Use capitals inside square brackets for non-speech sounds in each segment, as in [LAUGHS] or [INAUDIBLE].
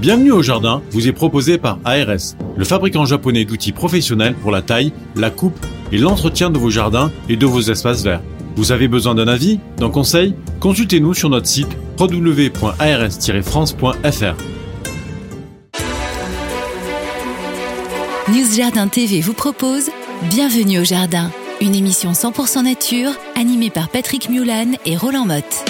Bienvenue au jardin vous est proposé par ARS, le fabricant japonais d'outils professionnels pour la taille, la coupe et l'entretien de vos jardins et de vos espaces verts. Vous avez besoin d'un avis, d'un conseil? Consultez-nous sur notre site www.ars-france.fr. News Jardin TV vous propose Bienvenue au Jardin, une émission 100% nature animée par Patrick Mulan et Roland Motte.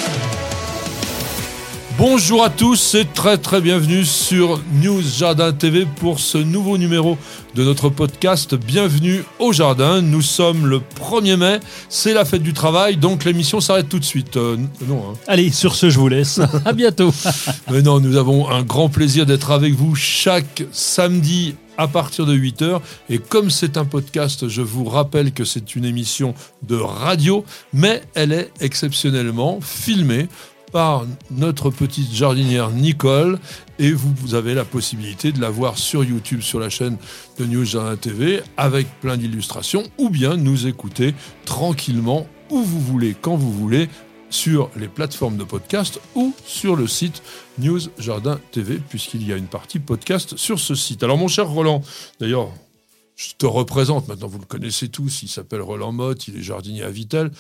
Bonjour à tous et très très bienvenue sur News Jardin TV pour ce nouveau numéro de notre podcast Bienvenue au Jardin. Nous sommes le 1er mai, c'est la fête du travail, donc l'émission s'arrête tout de suite. Euh, non, hein. Allez, sur ce, je vous laisse. [LAUGHS] à bientôt. [LAUGHS] Mais non, nous avons un grand plaisir d'être avec vous chaque samedi à partir de 8h. Et comme c'est un podcast, je vous rappelle que c'est une émission de radio, mais elle est exceptionnellement filmée par notre petite jardinière Nicole et vous, avez la possibilité de la voir sur YouTube sur la chaîne de News Jardin TV avec plein d'illustrations ou bien nous écouter tranquillement où vous voulez, quand vous voulez sur les plateformes de podcast ou sur le site News Jardin TV puisqu'il y a une partie podcast sur ce site. Alors mon cher Roland, d'ailleurs je te représente maintenant, vous le connaissez tous, il s'appelle Roland Motte, il est jardinier à Vitel.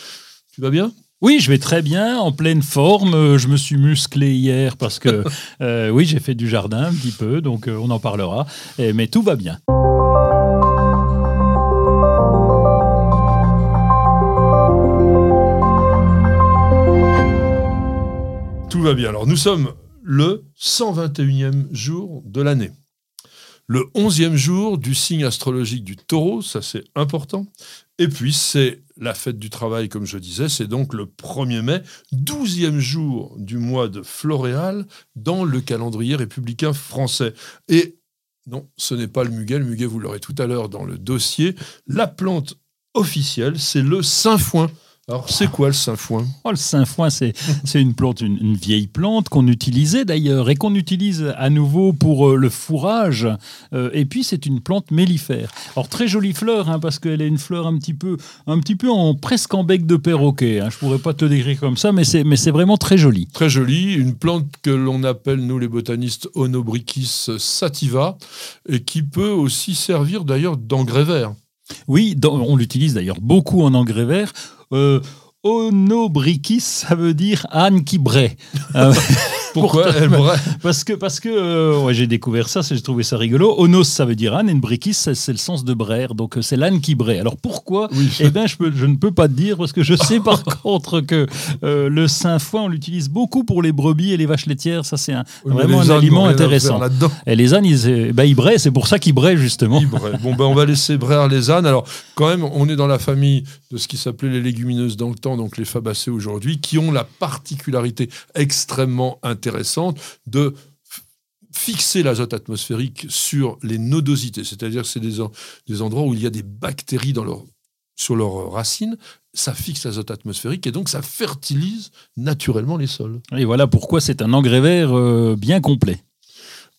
Tu vas bien? Oui, je vais très bien, en pleine forme. Euh, Je me suis musclé hier parce que, [LAUGHS] euh, oui, j'ai fait du jardin un petit peu, donc euh, on en parlera. Et- mais tout va bien. Tout va bien. Alors, nous sommes le 121e jour de l'année. Le 11e jour du signe astrologique du taureau, ça c'est important. Et puis, c'est la fête du travail, comme je disais, c'est donc le 1er mai, 12e jour du mois de Floréal dans le calendrier républicain français. Et non, ce n'est pas le muguet. Le muguet, vous l'aurez tout à l'heure dans le dossier. La plante officielle, c'est le sainfoin. Alors, c'est quoi le sainfoin Oh, le sainfoin, c'est c'est une plante, une, une vieille plante qu'on utilisait d'ailleurs et qu'on utilise à nouveau pour euh, le fourrage. Euh, et puis, c'est une plante mellifère. Alors, très jolie fleur, hein, parce qu'elle a une fleur un petit peu, un petit peu en, presque en bec de perroquet. Hein. Je pourrais pas te décrire comme ça, mais c'est mais c'est vraiment très joli. Très jolie, une plante que l'on appelle, nous les botanistes, Onobrichis sativa, et qui peut aussi servir d'ailleurs d'engrais vert. Oui, dans- on l'utilise d'ailleurs beaucoup en engrais vert. Euh, Onobrichis, ça veut dire âne qui braie. [LAUGHS] Pourquoi elle braie [LAUGHS] Parce que, parce que euh, ouais, j'ai découvert ça, j'ai trouvé ça rigolo. Onos, ça veut dire âne, et brikis, c'est le sens de braire. Donc, euh, c'est l'âne qui braie. Alors, pourquoi Oui. Eh bien, je, peux- je ne peux pas te dire, parce que je sais par [LAUGHS] contre que euh, le sainfoin, on l'utilise beaucoup pour les brebis et les vaches laitières. Ça, c'est Oui, vraiment un aliment intéressant. Et les ânes, ils, euh, ils braient, c'est pour ça qu'ils braient, justement. Ils braient. Bon, ben, on va laisser braire les ânes. Alors, quand même, on est dans la famille de ce qui s'appelait les légumineuses dans le temps, donc les fabacées aujourd'hui, qui ont la particularité extrêmement intéressante de f- fixer l'azote atmosphérique sur les nodosités, c'est-à-dire que c'est des, en- des endroits où il y a des bactéries dans leur, sur leurs racines, ça fixe l'azote atmosphérique et donc ça fertilise naturellement les sols. Et voilà pourquoi c'est un engrais vert euh, bien complet.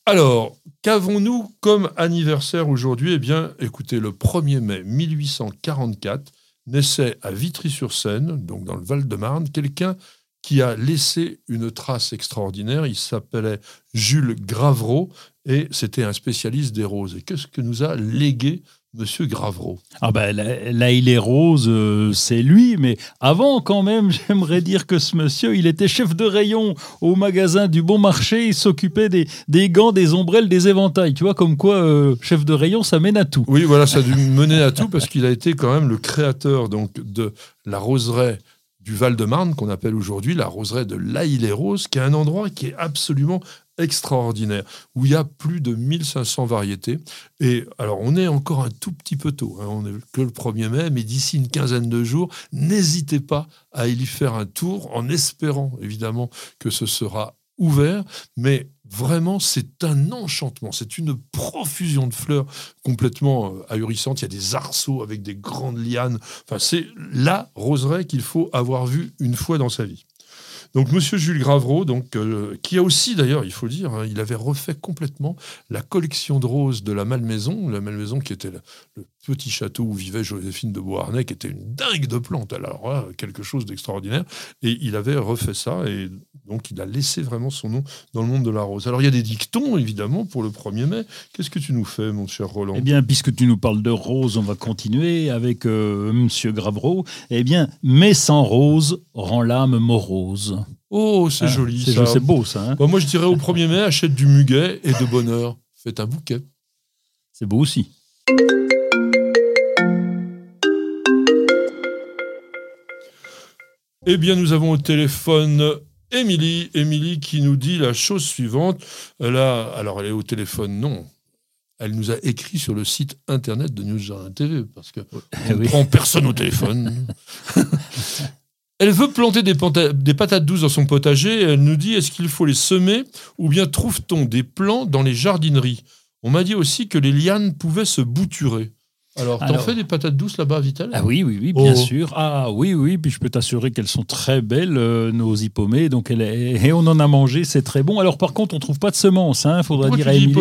Alors, qu'avons-nous comme anniversaire aujourd'hui? Eh bien, écoutez, le 1er mai 1844 naissait à Vitry-sur-Seine, donc dans le Val-de-Marne, quelqu'un qui a laissé une trace extraordinaire. Il s'appelait Jules Gravreau et c'était un spécialiste des roses. Et qu'est-ce que nous a légué Monsieur Gravreau Ah ben là, là, il est rose, euh, c'est lui, mais avant quand même, [LAUGHS] j'aimerais dire que ce monsieur, il était chef de rayon au magasin du Bon Marché, il s'occupait des, des gants, des ombrelles, des éventails, tu vois, comme quoi euh, chef de rayon, ça mène à tout. Oui, voilà, ça a dû [LAUGHS] mener à tout parce qu'il a été quand même le créateur donc, de la roseraie du Val-de-Marne, qu'on appelle aujourd'hui la roseraie de l'Aïle-et-Rose, qui est un endroit qui est absolument extraordinaire, où il y a plus de 1500 variétés. Et alors, on est encore un tout petit peu tôt, hein, on n'est que le 1er mai, mais d'ici une quinzaine de jours, n'hésitez pas à y faire un tour, en espérant évidemment que ce sera ouvert, mais vraiment, c'est un enchantement, c'est une profusion de fleurs complètement euh, ahurissante. Il y a des arceaux avec des grandes lianes. Enfin, c'est la roseraie qu'il faut avoir vue une fois dans sa vie. Donc Monsieur Jules Gravreau, donc, euh, qui a aussi d'ailleurs, il faut dire, hein, il avait refait complètement la collection de roses de la Malmaison, la Malmaison qui était le, le petit château où vivait Joséphine de Beauharnais, qui était une dingue de plantes, alors là, quelque chose d'extraordinaire. Et il avait refait ça, et donc il a laissé vraiment son nom dans le monde de la rose. Alors il y a des dictons, évidemment, pour le 1er mai. Qu'est-ce que tu nous fais, mon cher Roland? Eh bien, puisque tu nous parles de rose, on va continuer avec euh, Monsieur. Eh bien, mais sans rose rend l'âme morose. Oh, c'est Ah, joli, C'est ça. c'est beau, ça. hein Bah, moi, je dirais au 1er mai, achète du muguet et de bonheur. Faites un bouquet. c'est beau aussi. Eh bien, nous avons au téléphone Émilie. Émilie qui nous dit la chose suivante. Elle a, alors, elle est au téléphone, non. Elle nous a écrit sur le site internet de News Jardin TV parce que on ne prend personne au téléphone. [LAUGHS] Elle veut planter des, des patates douces dans son potager. Elle nous dit est-ce qu'il faut les semer ou bien trouve-t-on des plants dans les jardineries? On m'a dit aussi que les lianes pouvaient se bouturer. Alors, t'en fais des patates douces là-bas, Vital Ah oui, oui, oui, bien Oh. sûr. Ah oui, oui, puis je peux t'assurer qu'elles sont très belles, euh, nos hippomées. Donc elle est- Et on en a mangé, c'est très bon. Alors par contre, on trouve pas de semences. Il faudra Pourquoi dire tu à Émilie.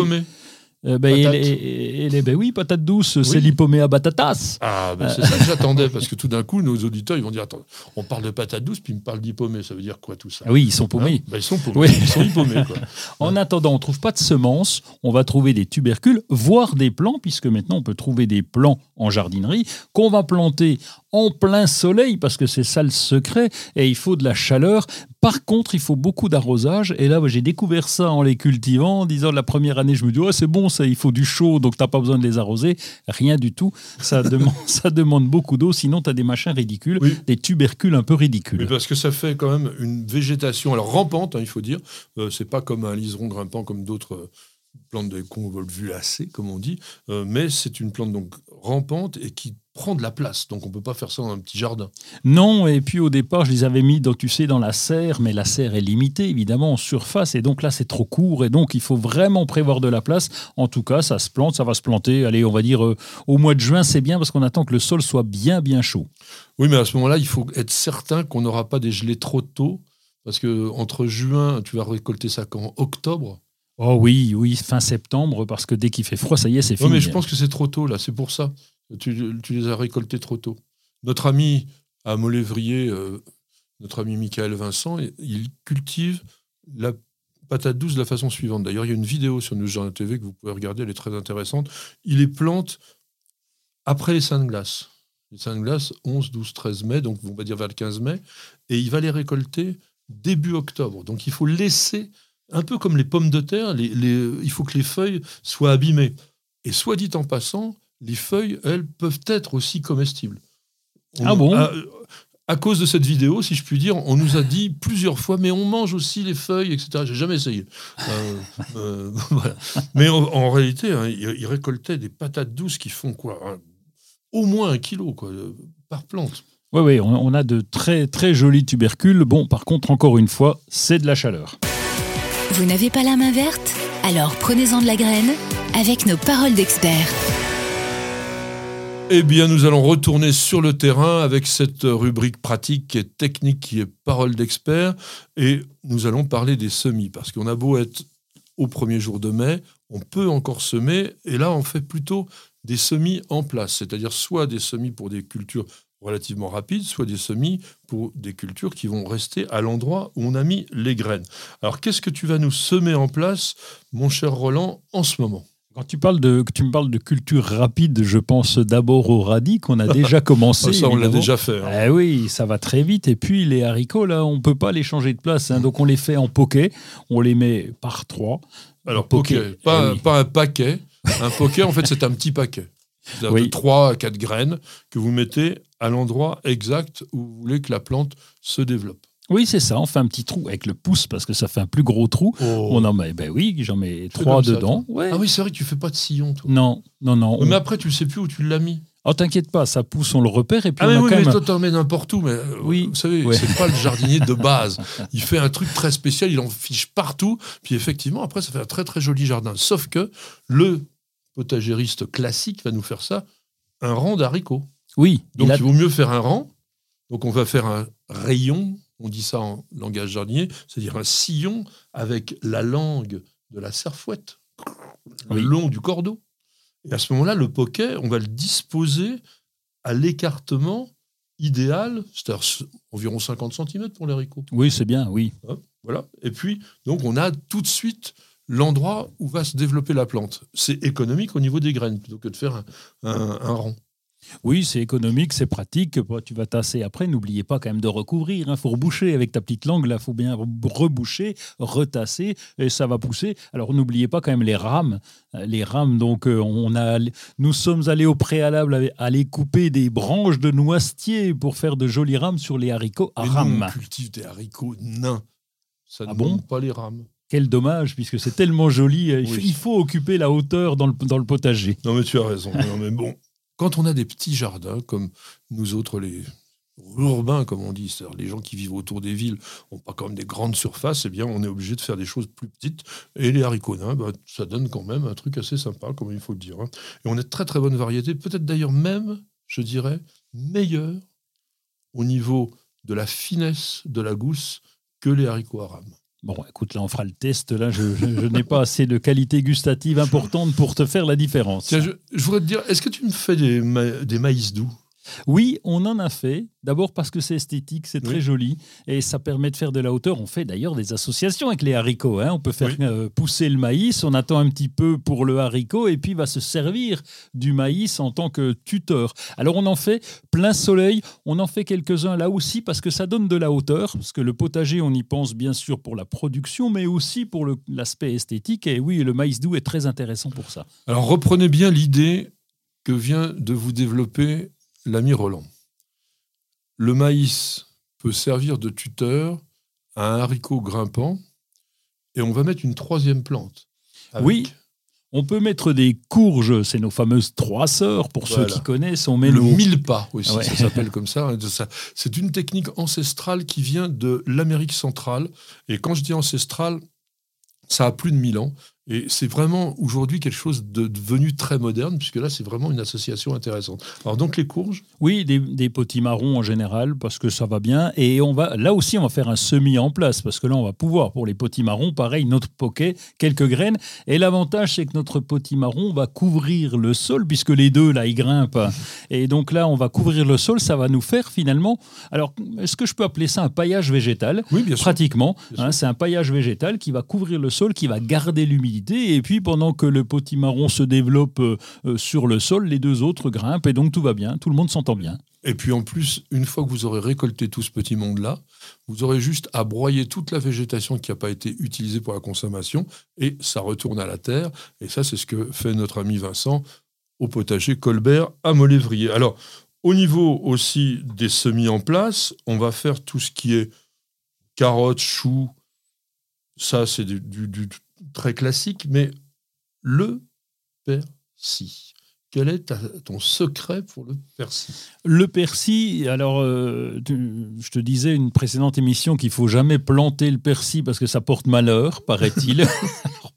Euh, ben, Patate. et les- et les- ben oui, patate douce, c'est Oui. l'hippomée à batatas. Ah, ben c'est ça que j'attendais, parce que tout d'un coup, nos auditeurs, ils vont dire Attends, on parle de patates douces, puis ils me parlent d'hippomée. Ça veut dire quoi tout ça? Ah oui, ils sont paumés. Hein? Ben, Ils sont paumés. Oui. Ils sont quoi. [LAUGHS] En attendant, on trouve pas de semences, on va trouver des tubercules, voire des plants, puisque maintenant on peut trouver des plants en jardinerie qu'on va planter en plein soleil, parce que c'est ça le secret, et il faut de la chaleur. Par contre, il faut beaucoup d'arrosage, et là, j'ai découvert ça en les cultivant, en disant la première année, je me dis, oh, c'est bon, ça, il faut du chaud, donc t'as pas besoin de les arroser. Rien du tout. Ça [LAUGHS] demande, ça demande beaucoup d'eau, sinon tu as des machins ridicules, Oui. des tubercules un peu ridicules. Mais parce que ça fait quand même une végétation, alors rampante, hein, il faut dire. Euh, c'est pas comme un liseron grimpant comme d'autres euh, plantes de convolvulacées, comme on dit, Euh, mais c'est une plante donc rampante et qui prend de la place. Donc on peut pas faire ça dans un petit jardin. Non, et puis au départ, je les avais mis, dans, tu sais, dans la serre, mais la serre est limitée, évidemment, en surface, et donc là, c'est trop court, et donc il faut vraiment prévoir de la place. En tout cas, ça se plante, ça va se planter, allez, on va dire, euh, au mois de juin, c'est bien, parce qu'on attend que le sol soit bien, bien chaud. Oui, mais à ce moment-là, il faut être certain qu'on n'aura pas des gelées trop tôt. Parce que entre juin, tu vas récolter ça qu'en octobre? Oh oui, oui, fin septembre, parce que dès qu'il fait froid, ça y est, c'est fini. mais je pense que c'est trop tôt, là. C'est pour ça. Tu, les as récoltés trop tôt. Notre ami à Molévrier, euh, notre ami Michael Vincent, il cultive la patate douce de la façon suivante. D'ailleurs, il y a une vidéo sur News Journal TV que vous pouvez regarder, elle est très intéressante. Il les plante après les seins de glace. Les seins de glace, 11, 12, 13 mai, donc on va dire vers le 15 mai, et il va les récolter début octobre. Donc il faut laisser, un peu comme les pommes de terre, il faut que les feuilles soient abîmées. Et soit dit en passant, les feuilles, elles, peuvent être aussi comestibles. On- Ah bon? à, à cause de cette vidéo, si je puis dire, on nous a dit plusieurs fois, mais on mange aussi les feuilles, etc. J'ai jamais essayé. Euh, [LAUGHS] euh, [LAUGHS] voilà. Mais en, en réalité, hein, ils, ils récoltaient des patates douces qui font quoi? Un- Au moins un kilo quoi, euh, par plante. Oui, oui, on, on a de très, très jolis tubercules. Bon, par contre, encore une fois, c'est de la chaleur. Vous n'avez pas la main verte? Alors prenez-en de la graine avec nos paroles d'experts. Eh bien, nous allons retourner sur le terrain avec cette rubrique pratique et technique qui est parole d'expert. Et nous allons parler des semis, parce qu'on a beau être au premier jour de mai, on peut encore semer. Et là, on fait plutôt des semis en place, c'est-à-dire soit des semis pour des cultures relativement rapides, soit des semis pour des cultures qui vont rester à l'endroit où on a mis les graines. Alors, qu'est-ce que tu vas nous semer en place, mon cher Roland, en ce moment? Quand tu, parles de, que tu me parles de culture rapide, je pense d'abord au radis qu'on a déjà [LAUGHS] commencé. Ça, on l'a déjà fait. hein. Ah oui, ça va très vite. Et puis les haricots, là, on peut pas les changer de place. hein. Donc on les fait en poquet. On les met par trois. Alors, pas, eh oui. pas un paquet. Un poké, en fait, c'est un petit paquet. C'est-à-dire Oui. de 3 à 4 graines que vous mettez à l'endroit exact où vous voulez que la plante se développe. Oui, c'est ça. On fait un petit trou avec le pouce parce que ça fait un plus gros trou. On en met, ben oui, j'en mets trois ça, dedans. Ouais. Ah oui, c'est vrai que tu fais pas de sillon, toi. Non, non, non. Mais on- après, tu sais plus où tu l'as mis. Oh, t'inquiète pas, ça pousse, on le repère. Et puis Ah, on mais a oui, quand mais même. toi, t'en mets n'importe où. Mais euh, Oui. vous savez, Ouais. c'est pas le jardinier de base. [LAUGHS] Il fait un truc très spécial, il en fiche partout. Puis effectivement, après, ça fait un très très joli jardin. Sauf que le potagériste classique va nous faire ça un rang d'haricots. Oui, Donc il a- il vaut mieux faire un rang. Donc on va faire un rayon on dit ça en langage jardinier, c'est-à-dire un sillon avec la langue de la serfouette, le long du cordeau. Et à ce moment-là, le poquet, on va le disposer à l'écartement idéal, c'est-à-dire environ 50 cm pour les haricots. Oui, c'est bien, oui. Voilà. Et puis, donc, on a tout de suite l'endroit où va se développer la plante. C'est économique au niveau des graines plutôt que de faire un rond. Oui, c'est économique, c'est pratique. Tu vas tasser après. N'oubliez pas quand même de recouvrir. Il hein. faut reboucher avec ta petite langue. Là, il faut bien reboucher, retasser et ça va pousser. Alors, n'oubliez pas quand même les rames. Euh, les rames, donc, euh, on a, nous sommes allés au préalable aller couper des branches de noisetier pour faire de jolies rames sur les haricots à rames. on cultive des haricots nains. Ça ah ne bon pas les rames. Quel dommage, puisque c'est tellement joli. Il faut occuper la hauteur dans le, dans le potager. Non, mais tu as raison. non, mais bon, quand on a des petits jardins, comme nous autres, les urbains, comme on dit, c'est-à-dire les gens qui vivent autour des villes n'ont pas quand même des grandes surfaces, eh bien, on est obligé de faire des choses plus petites. Et les haricots nains, bah, ça donne quand même un truc assez sympa, comme il faut le dire. Hein. Et on a très très bonne variété, peut-être d'ailleurs même, je dirais, meilleur au niveau de la finesse de la gousse que les haricots à Bon, écoute, là, on fera le test. Là, je, n'ai pas assez de qualité gustative importante pour te faire la différence. je, voudrais te dire, est-ce que tu me fais des, des maïs doux? Oui, on en a fait. D'abord parce que c'est esthétique, c'est très joli et ça permet de faire de la hauteur. On fait d'ailleurs des associations avec les haricots. Hein. On peut faire euh, pousser le maïs, on attend un petit peu pour le haricot et puis va se servir du maïs en tant que tuteur. Alors on en fait plein soleil, on en fait quelques-uns là aussi parce que ça donne de la hauteur. Parce que le potager, on y pense bien sûr pour la production, mais aussi pour l'aspect esthétique. Et oui, le maïs doux est très intéressant pour ça. Alors reprenez bien l'idée que vient de vous développer l'ami Roland. Le maïs peut servir de tuteur à un haricot grimpant et on va mettre une troisième plante. Oui, on peut mettre des courges, c'est nos fameuses trois sœurs, pour ceux qui connaissent. On met le mille pas aussi, ça s'appelle comme ça. C'est une technique ancestrale qui vient de l'Amérique centrale. Et quand je dis ancestrale, ça a plus de mille ans. Et c'est vraiment aujourd'hui quelque chose de devenu très moderne, puisque là, c'est vraiment une association intéressante. Alors donc les courges? Oui, des, des potimarrons en général, parce que ça va bien. Et on va, là aussi, on va faire un semis en place, parce que là, on va pouvoir, pour les potimarrons, pareil, notre poquet, quelques graines. Et l'avantage, c'est que notre potimarron va couvrir le sol, puisque les deux, là, ils grimpent. Et donc là, on va couvrir le sol, ça va nous faire finalement... Alors, est-ce que je peux appeler ça un paillage végétal? Oui, bien sûr. Pratiquement. Hein, c'est un paillage végétal qui va couvrir le sol, qui va garder l'humidité et puis, pendant que le potimarron se développe euh, sur le sol, les deux autres grimpent. Et donc, tout va bien. Tout le monde s'entend bien. Et puis, en plus, une fois que vous aurez récolté tout ce petit monde-là, vous aurez juste à broyer toute la végétation qui n'a pas été utilisée pour la consommation. Et ça retourne à la terre. Et ça, c'est ce que fait notre ami Vincent au potager Colbert à Molévrier. Alors, au niveau aussi des semis en place, on va faire tout ce qui est carottes, choux. Ça, c'est du, du, très classique, mais le persil. Quel est ton secret pour le persil Le persil, alors euh, je te disais une précédente émission qu'il faut jamais planter le persil parce que ça porte malheur, paraît-il. [LAUGHS]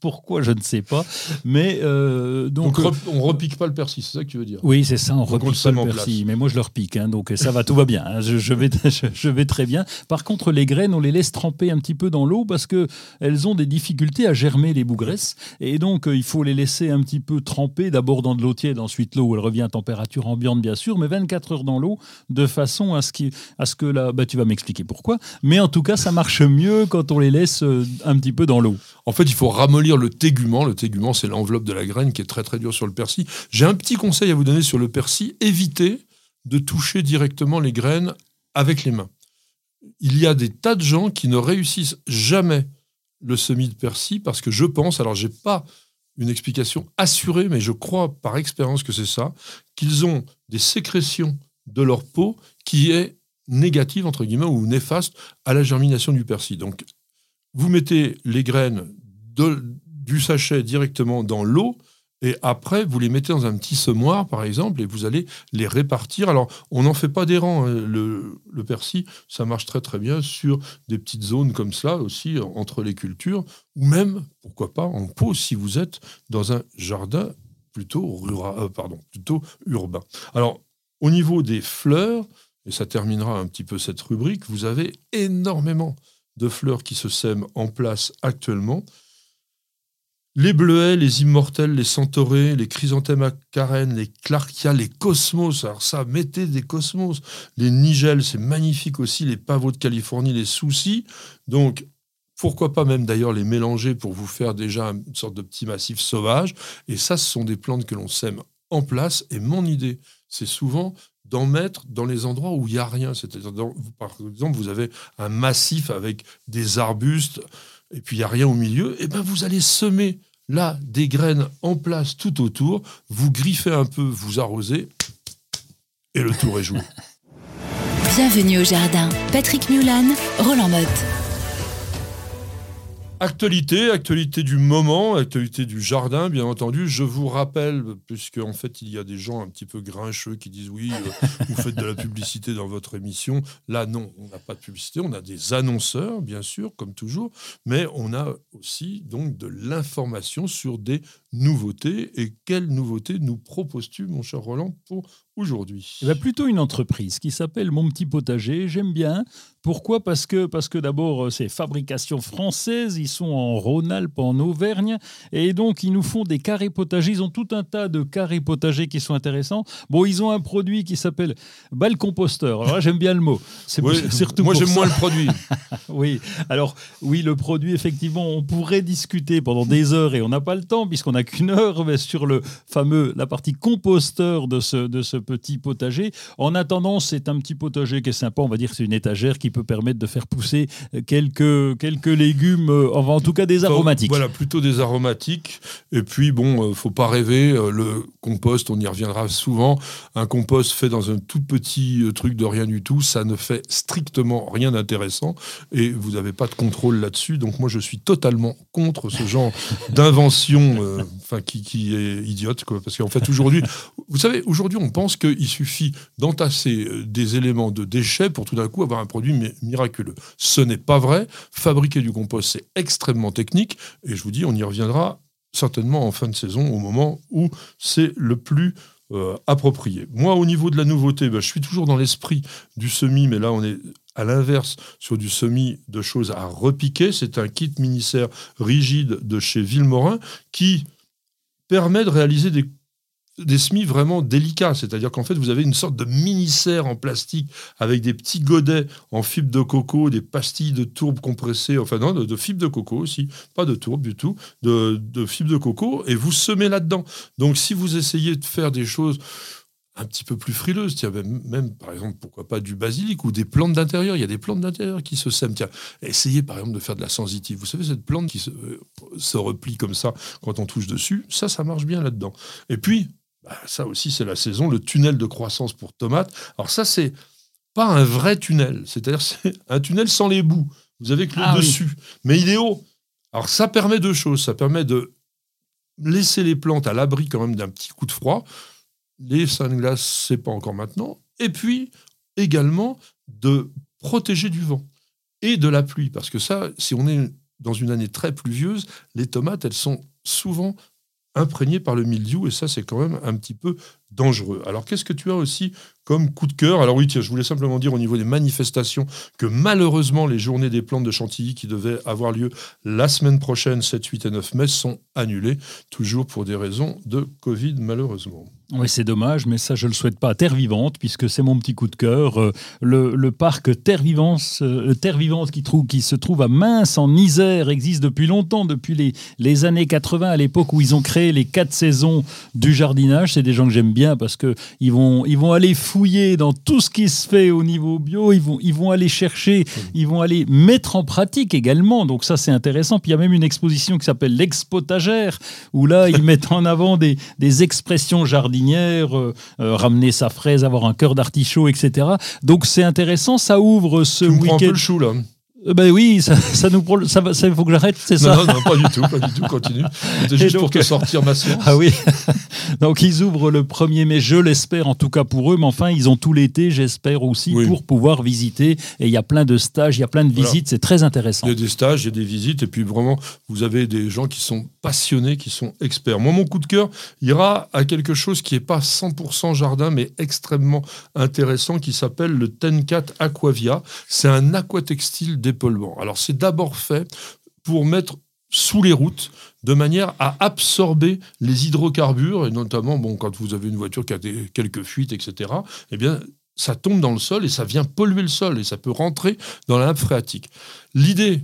pourquoi, je ne sais pas. Mais euh, donc, donc on repique pas le persil, c'est ça que tu veux dire? Oui, c'est ça, on repique pas le persil. Mais moi, je le repique, hein, donc ça va, tout va bien. Hein, je, vais, [LAUGHS] je, vais très bien. Par contre, les graines, on les laisse tremper un petit peu dans l'eau parce que elles ont des difficultés à germer les bougresses, et donc euh, il faut les laisser un petit peu tremper, d'abord dans de l'eau tiède, ensuite l'eau, elle revient à température ambiante bien sûr, mais 24 heures dans l'eau, de façon à ce, qui, à ce que là, bah, tu vas m'expliquer pourquoi. Mais en tout cas, ça marche mieux quand on les laisse euh, un petit peu dans l'eau. En fait, il faut ramollir le tégument. Le tégument, c'est l'enveloppe de la graine qui est très très dure sur le persil. J'ai un petit conseil à vous donner sur le persil. Évitez de toucher directement les graines avec les mains. Il y a des tas de gens qui ne réussissent jamais le semis de persil parce que je pense, alors j'ai pas une explication assurée, mais je crois par expérience que c'est ça, qu'ils ont des sécrétions de leur peau qui est négative, entre guillemets, ou néfaste à la germination du persil. Donc, vous mettez les graines du sachet directement dans l'eau. Et après, vous les mettez dans un petit semoir, par exemple, et vous allez les répartir. Alors, on n'en fait pas des rangs. Hein. Le, persil, ça marche très très bien sur des petites zones comme ça aussi, entre les cultures, ou même, pourquoi pas, en pot si vous êtes dans un jardin plutôt, rural, euh, pardon, plutôt urbain. Alors, au niveau des fleurs, et ça terminera un petit peu cette rubrique, vous avez énormément de fleurs qui se sèment en place actuellement. Les bleuets, les immortels, les centaurés, les chrysanthèmes à carène, les clarkia, les cosmos. Alors ça, mettez des cosmos. Les nigelles, c'est magnifique aussi. Les pavots de Californie, les soucis. Donc, pourquoi pas même d'ailleurs les mélanger pour vous faire déjà une sorte de petit massif sauvage. Et ça, ce sont des plantes que l'on sème en place. Et mon idée, c'est souvent d'en mettre dans les endroits où il n'y a rien. C'est-à-dire, par exemple, vous avez un massif avec des arbustes et puis il n'y a rien au milieu. Et ben vous allez semer là des graines en place tout autour. Vous griffez un peu, vous arrosez et le tour est joué. [LAUGHS] Bienvenue au jardin. Patrick Mulan, Roland Motte. Actualité, actualité du moment, actualité du jardin, bien entendu. Je vous rappelle, puisque en fait il y a des gens un petit peu grincheux qui disent oui, euh, [LAUGHS] vous faites de la publicité dans votre émission. Là, non, on n'a pas de publicité, on a des annonceurs, bien sûr, comme toujours, mais on a aussi donc de l'information sur des nouveautés. Et quelles nouveautés nous proposes-tu, mon cher Roland, pour aujourd'hui eh ben, Plutôt une entreprise qui s'appelle Mon Petit Potager. J'aime bien. Pourquoi? Parce que, parce que d'abord, euh, c'est fabrication française. Ils sont en Rhône-Alpes, en Auvergne. Et donc, ils nous font des carrés potagers. Ils ont tout un tas de carrés potagers qui sont intéressants. Bon, ils ont un produit qui s'appelle Bal Composteur. Alors là, j'aime bien le mot. C'est surtout moi, j'aime moins le produit. [LAUGHS] oui. Alors, oui, le produit, effectivement, on pourrait discuter pendant des heures et on n'a pas le temps puisqu'on n'a qu'une heure mais sur le fameux, la partie composteur de ce, de ce petit potager. En attendant, c'est un petit potager qui est sympa. On va dire que c'est une étagère qui peut permettre de faire pousser quelques, quelques légumes, euh, enfin, en tout cas des aromatiques. Voilà, plutôt des aromatiques. Et puis, bon, euh, faut pas rêver. Euh, le compost, on y reviendra souvent. Un compost fait dans un tout petit truc de rien du tout, ça ne fait strictement rien d'intéressant. Et vous n'avez pas de contrôle là-dessus. Donc, moi, je suis totalement contre ce genre [LAUGHS] d'invention enfin, qui, qui, est idiote. Quoi. Parce qu'en fait, aujourd'hui, vous savez, aujourd'hui, on pense qu'il suffit d'entasser des éléments de déchets pour tout d'un coup avoir un produit miraculeux. Ce n'est pas vrai. Fabriquer du compost, c'est extrêmement technique. Et je vous dis, on y reviendra certainement en fin de saison, au moment où c'est le plus euh, approprié. Moi, au niveau de la nouveauté, ben, je suis toujours dans l'esprit du semi, mais là, on est à l'inverse sur du semi de choses à repiquer. C'est un kit mini-serre rigide de chez Villemorin qui permet de réaliser des des semis vraiment délicats, c'est-à-dire qu'en fait vous avez une sorte de mini-serre en plastique avec des petits godets en fibre de coco, des pastilles de tourbe compressées, enfin non, de, fibre de coco aussi, pas de tourbe du tout, de, de fibre de coco, et vous semez là-dedans. Donc si vous essayez de faire des choses un petit peu plus frileuses, tiens, même, même, par exemple, pourquoi pas du basilic ou des plantes d'intérieur. Il y a des plantes d'intérieur qui se sèment. Tiens, essayez par exemple de faire de la sensitive. Vous savez, cette plante qui se, euh, se replie comme ça quand on touche dessus, ça, ça marche bien là-dedans. Et puis, bah, ça aussi, c'est la saison, le tunnel de croissance pour tomates. Alors ça, c'est pas un vrai tunnel, c'est-à-dire c'est un tunnel sans les bouts. Vous avez que le ah dessus, mais il est haut. Alors ça permet deux choses. Ça permet de laisser les plantes à l'abri quand même d'un petit coup de froid. Les sunglasses, c'est pas encore maintenant. Et puis également de protéger du vent et de la pluie, parce que ça, si on est dans une année très pluvieuse, les tomates, elles sont souvent imprégné par le mildiou, et ça, c'est quand même un petit peu Alors, qu'est-ce que tu as aussi comme coup de cœur? Alors oui, tiens, je voulais simplement dire au niveau des manifestations que malheureusement, les journées des plantes de Chantilly qui devaient avoir lieu la semaine prochaine, 7, 8 et 9 mai, sont annulées, toujours pour des raisons de Covid, malheureusement. Oui, c'est dommage, mais ça, je ne le souhaite pas Terre Vivante, puisque c'est mon petit coup de cœur. Euh, le, parc Terre Vivante, euh, Terre Vivante qui, se trouve à Mince, en Isère, existe depuis longtemps, depuis les, les années 80, à l'époque où ils ont créé les quatre saisons du jardinage. C'est des gens que j'aime bien parce qu'ils vont, ils vont aller fouiller dans tout ce qui se fait au niveau bio, ils vont, ils vont aller chercher, ils vont aller mettre en pratique également. Donc ça, c'est intéressant. Puis il y a même une exposition qui s'appelle l'Expotagère, où là, ils [LAUGHS] mettent en avant des, des expressions jardinières euh, euh, ramener sa fraise, avoir un cœur d'artichaut, etc. Donc c'est intéressant, ça ouvre ce week-end. le chou là. Euh, Ben oui, ça, ça nous prol- ça, ça, il faut que j'arrête, c'est ça Non, non, non, pas du tout, pas du tout, continue. C'était juste donc, pour te sortir ma science. [LAUGHS] Ah oui. Donc ils ouvrent le 1er mai, je l'espère en tout cas pour eux, mais enfin ils ont tout l'été, j'espère aussi, Oui. pour pouvoir visiter. Et il y a plein de stages, il y a plein de Voilà. visites, c'est très intéressant. Il y a des stages, il y a des visites, et puis vraiment, vous avez des gens qui sont passionnés, qui sont experts. Moi, mon coup de cœur ira à quelque chose qui n'est pas 100% jardin, mais extrêmement intéressant, qui s'appelle le Tencat Aquavia. C'est un aquatextile d'épaulement. Alors, c'est d'abord fait pour mettre sous les routes, de manière à absorber les hydrocarbures, et notamment, bon, quand vous avez une voiture qui a des, quelques fuites, etc., eh bien, ça tombe dans le sol et ça vient polluer le sol et ça peut rentrer dans la nappe phréatique. L'idée,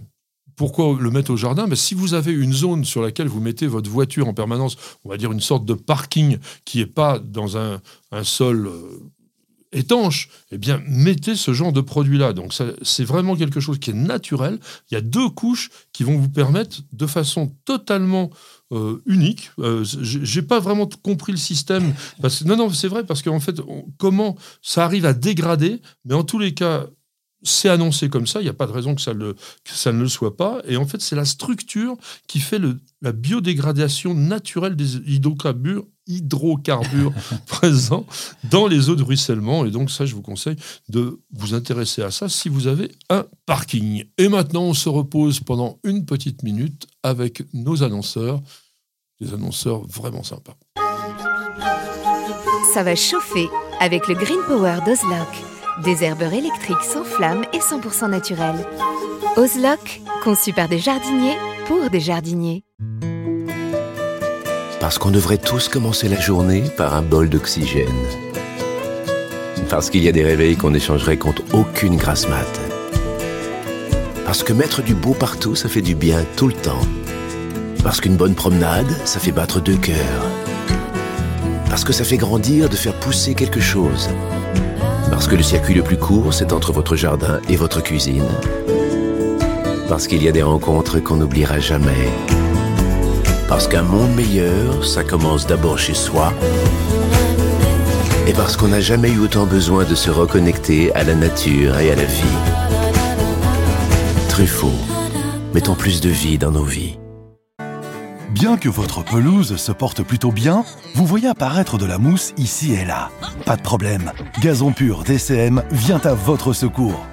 pourquoi le mettre au jardin? Ben, Si vous avez une zone sur laquelle vous mettez votre voiture en permanence, on va dire une sorte de parking qui n'est pas dans un, un sol euh, étanche, eh bien, mettez ce genre de produit-là. Donc, c'est vraiment quelque chose qui est naturel. Il y a deux couches qui vont vous permettre, de façon totalement euh, unique, euh, j'ai pas vraiment compris le système. Non, non, c'est vrai, parce qu'en fait, comment ça arrive à dégrader, mais en tous les cas, c'est annoncé comme ça, il n'y a pas de raison que ça, ne le soit pas. Et en fait, c'est la structure qui fait la biodégradation naturelle des hydrocarbures, hydrocarbures [LAUGHS] présents dans les eaux de ruissellement. Et donc, ça, je vous conseille de vous intéresser à ça si vous avez un parking. Et maintenant, on se repose pendant une petite minute avec nos annonceurs, des annonceurs vraiment sympas. Ça va chauffer avec le Green Power d'Ozlock. Des herbeurs électriques sans flamme et 100% naturels. Ozlock, conçu par des jardiniers pour des jardiniers. Parce qu'on devrait tous commencer la journée par un bol d'oxygène. Parce qu'il y a des réveils qu'on échangerait contre aucune grasse mat. Parce que mettre du beau partout, ça fait du bien tout le temps. Parce qu'une bonne promenade, ça fait battre deux cœurs. Parce que ça fait grandir de faire pousser quelque chose. Parce que le circuit le plus court, c'est entre votre jardin et votre cuisine. Parce qu'il y a des rencontres qu'on n'oubliera jamais. Parce qu'un monde meilleur, ça commence d'abord chez soi. Et parce qu'on n'a jamais eu autant besoin de se reconnecter à la nature et à la vie. Truffaut, mettons plus de vie dans nos vies. Bien que votre pelouse se porte plutôt bien, vous voyez apparaître de la mousse ici et là. Pas de problème, Gazon Pur DCM vient à votre secours.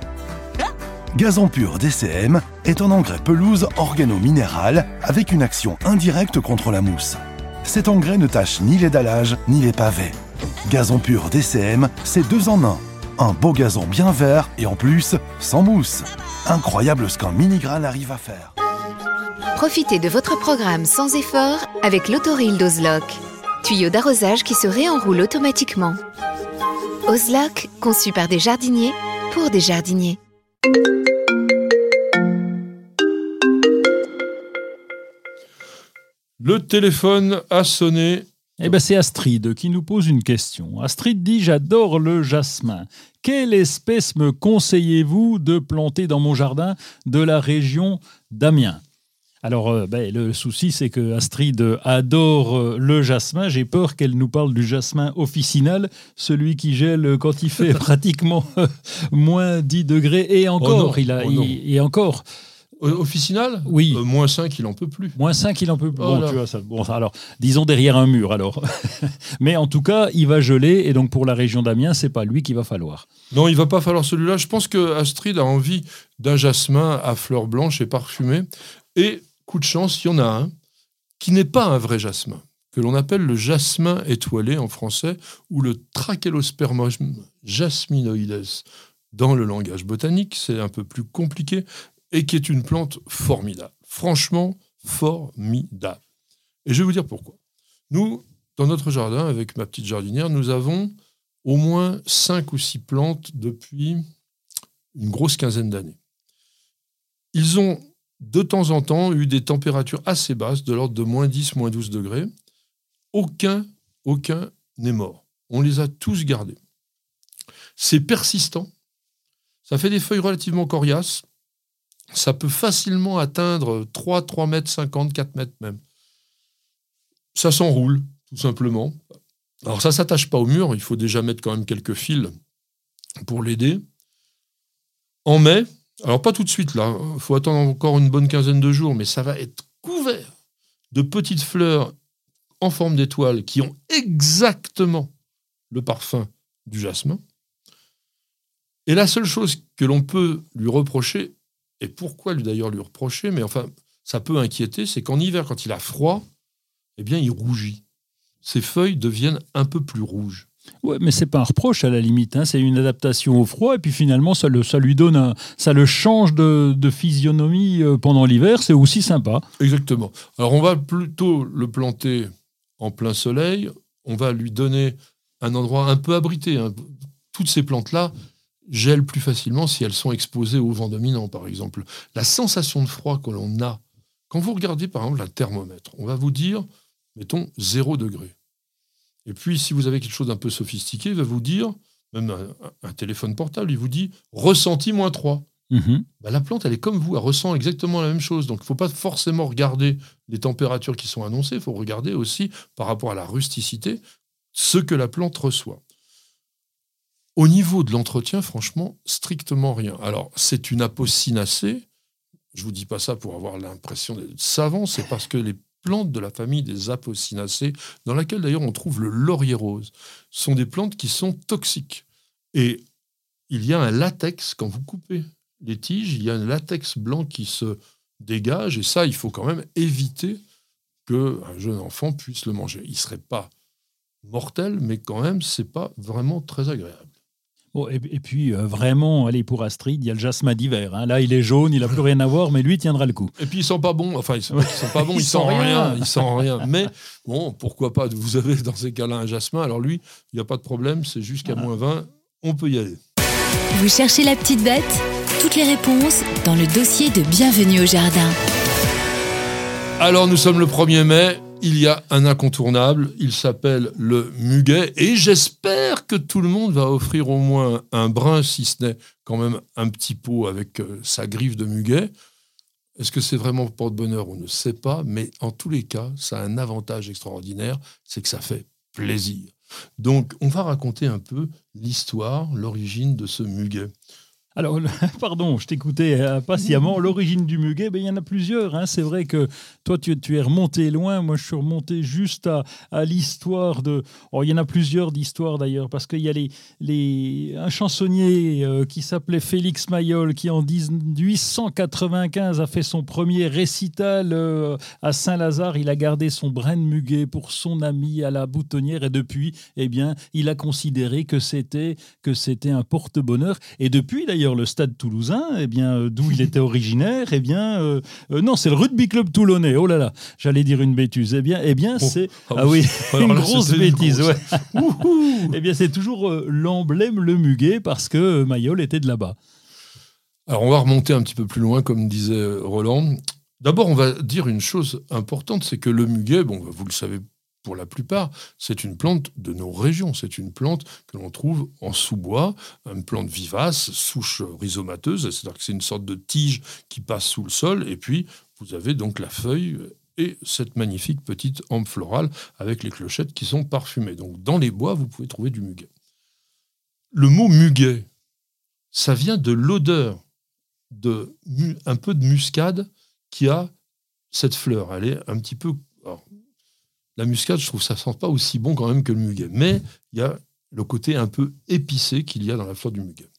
Gazon Pur DCM est un engrais pelouse organo-minéral avec une action indirecte contre la mousse. Cet engrais ne tâche ni les dallages ni les pavés. Gazon Pur DCM, c'est deux en un. Un beau gazon bien vert et en plus, sans mousse. Incroyable ce qu'un mini-grain arrive à faire. Profitez de votre programme sans effort avec l'autoril d'Ozlock. Tuyau d'arrosage qui se réenroule automatiquement. Ozlock, conçu par des jardiniers pour des jardiniers. Le téléphone a sonné. Eh ben, c'est Astrid qui nous pose une question. Astrid dit J'adore le jasmin. Quelle espèce me conseillez-vous de planter dans mon jardin de la région d'Amiens? Alors, euh, ben, le souci, c'est que Astrid adore euh, le jasmin. J'ai peur qu'elle nous parle du jasmin officinal, celui qui gèle quand il fait [LAUGHS] pratiquement euh, moins 10 degrés. Et encore, non, il a, oh il- et encore, Officinal? Oui. Euh, moins 5, il en peut plus. Moins 5, il en peut. Bon, Oh là. tu vois, ça, bon, alors, disons derrière un mur, alors. [LAUGHS] Mais en tout cas, il va geler, et donc pour la région d'Amiens, c'est pas lui qu'il va falloir. Non, il va pas falloir celui-là. Je pense que Astrid a envie d'un jasmin à fleurs blanches et parfumé. Et coup de chance, il y en a un qui n'est pas un vrai jasmin, que l'on appelle le jasmin étoilé en français, ou le Trachelospermum jasminoides dans le langage botanique. C'est un peu plus compliqué et qui est une plante formidable. Franchement, formidable. Et je vais vous dire pourquoi. Nous, dans notre jardin, avec ma petite jardinière, nous avons au moins cinq ou six plantes depuis une grosse quinzaine d'années. Ils ont de temps en temps eu des températures assez basses, de l'ordre de moins 10, moins 12 degrés. Aucun, aucun n'est mort. On les a tous gardés. C'est persistant. Ça fait des feuilles relativement coriaces. Ça peut facilement atteindre 3, 3 mètres 50, 4 mètres même. Ça s'enroule, tout simplement. Alors ça s'attache pas au mur, il faut déjà mettre quand même quelques fils pour l'aider. En mai, Alors pas tout de suite là, il faut attendre encore une bonne quinzaine de jours, mais ça va être couvert de petites fleurs en forme d'étoile qui ont exactement le parfum du jasmin. Et la seule chose que l'on peut lui reprocher, et pourquoi lui d'ailleurs lui reprocher, mais enfin ça peut inquiéter, c'est qu'en hiver, quand il a froid, eh bien il rougit. Ses feuilles deviennent un peu plus rouges. Ouais, mais c'est pas un reproche à la limite, hein. c'est une adaptation au froid et puis finalement ça le, ça lui donne, un, ça le change de, physionomie euh, pendant l'hiver, c'est aussi sympa. Exactement. Alors on va plutôt le planter en plein soleil, on va lui donner un endroit un peu abrité. hein. Toutes ces plantes-là gèlent plus facilement si elles sont exposées au vent dominant, par exemple. La sensation de froid que l'on a, quand vous regardez par exemple un thermomètre, on va vous dire, mettons, 0 degré. Et puis, si vous avez quelque chose d'un peu sophistiqué, il va vous dire, même un, un téléphone portable, il vous dit ressenti moins 3. Mhm. Bah, la plante, elle est comme vous, elle ressent exactement la même chose. Donc, il ne faut pas forcément regarder les températures qui sont annoncées, il faut regarder aussi, par rapport à la rusticité, ce que la plante reçoit. Au niveau de l'entretien, franchement, strictement rien. Alors, c'est une apocinacée. Je vous dis pas ça pour avoir l'impression d'être savant, c'est parce que les plantes de la famille des apocinacées, dans laquelle d'ailleurs on trouve le laurier rose, sont des plantes qui sont toxiques. Et il y a un latex, quand vous coupez les tiges, il y a un latex blanc qui se dégage, et ça, il faut quand même éviter qu'un jeune enfant puisse le manger. Il ne serait pas mortel, mais quand même, c'est pas vraiment très agréable. Bon, et, et puis euh, vraiment, allez, pour Astrid, il y a le jasmin d'hiver. hein. Là, il est jaune, il n'a plus rien à voir, mais lui il tiendra le coup. Et puis ils sont pas bons. Enfin, ils sont, ils sont pas bons. [LAUGHS] Ils Ils, sentent sentent rien. sentent rien. [LAUGHS] Mais bon, pourquoi pas Vous avez dans ces cas-là un jasmin. Alors lui, il n'y a pas de problème. C'est jusqu'à moins 20. On peut y aller. Vous cherchez la petite bête? Toutes les réponses dans le dossier de Bienvenue au jardin. Alors nous sommes le 1er mai. Il y a un incontournable. Il s'appelle le muguet. Et j'espère que tout le monde va offrir au moins un brin, si ce n'est quand même un petit pot avec euh, sa griffe de muguet. Est-ce que c'est vraiment porte-bonheur On ne sait pas. Mais en tous les cas, ça a un avantage extraordinaire. C'est que ça fait plaisir. Donc, on va raconter un peu l'histoire, l'origine de ce muguet. Alors, [LAUGHS] pardon, je t'écoutais euh, patiemment. L'origine du muguet, ben, il y en a plusieurs. hein. C'est vrai que toi, tu, es remonté loin. Moi, je suis remonté juste à, à l'histoire de. Oh, il y en a plusieurs d'histoires d'ailleurs, parce qu'il y a les, les, un chansonnier euh, qui s'appelait Félix Mayol, qui en 1895 a fait son premier récital euh, à Saint-Lazare. Il a gardé son brin de muguet pour son ami à la boutonnière, et depuis, eh bien, il a considéré que c'était que c'était un porte-bonheur. Et depuis, d'ailleurs, le Stade Toulousain, eh bien, euh, d'où il était originaire, eh bien, euh, euh, non, c'est le Rugby Club Toulonnais. Oh là là, j'allais dire une bêtise. Eh bien, eh bien, Oh. c'est Ah ah oui, [LAUGHS] Alors une là, grosse une bêtise. grosse. ouais. [LAUGHS] eh bien, c'est toujours l'emblème le muguet parce que Mayol était de là-bas. Alors, on va remonter un petit peu plus loin, comme disait Roland. D'abord, on va dire une chose importante, c'est que le muguet, bon, vous le savez pour la plupart, c'est une plante de nos régions. C'est une plante que l'on trouve en sous-bois, une plante vivace, souche rhizomateuse, c'est-à-dire que c'est une sorte de tige qui passe sous le sol, et puis vous avez donc la feuille et cette magnifique petite hampe florale avec les clochettes qui sont parfumées. Donc dans les bois, vous pouvez trouver du muguet. Le mot muguet, ça vient de l'odeur de un peu de muscade qui a cette fleur. Elle est un petit peu. La muscade, je trouve ça sent pas aussi bon quand même que le muguet, mais il y a le côté un peu épicé qu'il y a dans la fleur du muguet.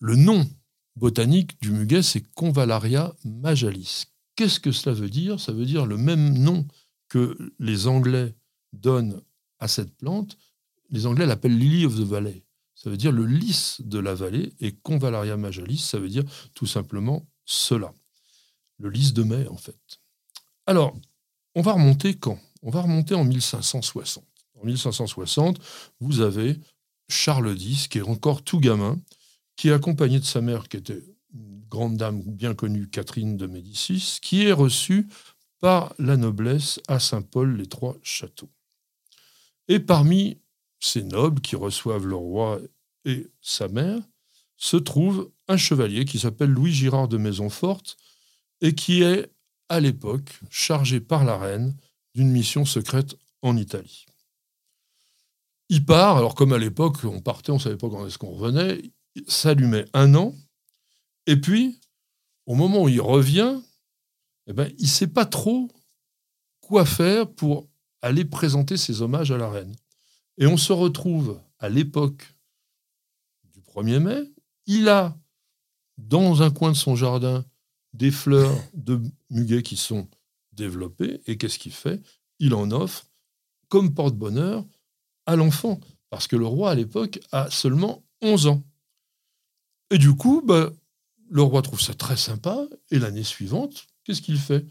Le nom botanique du muguet, c'est Convallaria majalis. Qu'est-ce que cela veut dire? Ça veut dire le même nom que les Anglais donnent à cette plante. Les Anglais l'appellent Lily of the Valley. Ça veut dire le lys de la vallée, et Convallaria majalis, ça veut dire tout simplement cela. Le lys de mai, en fait. Alors, on va remonter quand? On va remonter en 1560. En 1560, vous avez Charles X, qui est encore tout gamin, qui est accompagné de sa mère, qui était une grande dame bien connue, Catherine de Médicis, qui est reçue par la noblesse à Saint-Paul, les trois châteaux. Et parmi ces nobles qui reçoivent le roi et sa mère, se trouve un chevalier qui s'appelle Louis Girard de Maisonforte et qui est, à l'époque, chargé par la reine d'une mission secrète en Italie. Il part, alors comme à l'époque, on partait, on ne savait pas quand est-ce qu'on revenait, met un an, Et puis, au moment où il revient, eh ben, il ne sait pas trop quoi faire pour aller présenter ses hommages à la reine. Et on se retrouve à l'époque du 1er mai. Il a, dans un coin de son jardin, des fleurs de muguet qui sont développées. Et qu'est-ce qu'il fait? Il en offre comme porte-bonheur à l'enfant. Parce que le roi, à l'époque, a seulement 11 ans. Et du coup, bah, le roi trouve ça très sympa. Et l'année suivante, qu'est-ce qu'il fait?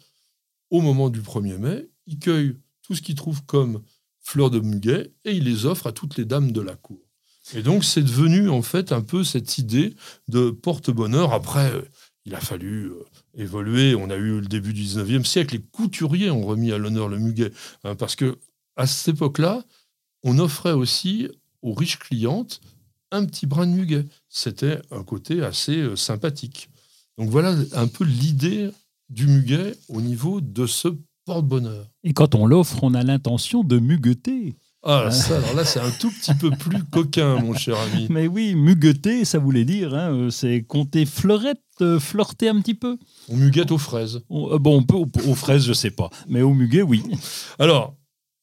Au moment du 1er mai, il cueille tout ce qu'il trouve comme fleurs de muguet et il les offre à toutes les dames de la cour. Et donc, c'est devenu en fait un peu cette idée de porte-bonheur. Après, il a fallu évoluer. On a eu le début du 19e siècle. Les couturiers ont remis à l'honneur le muguet. Hein, parce que à cette époque-là, on offrait aussi aux riches clientes un petit brin de muguet. C'était un côté assez euh, sympathique. Donc voilà un peu l'idée du muguet au niveau de ce porte-bonheur. Et quand on l'offre, on a l'intention de mugueter. Ah, ça, alors là, c'est un tout petit peu plus coquin, mon cher ami. Mais oui, mugueter, ça voulait dire, hein, euh, c'est compter fleurette, euh, flirter un petit peu. On muguette aux fraises. On- euh, bon, on peut aux, aux fraises, je sais pas, mais au muguet, oui. Alors,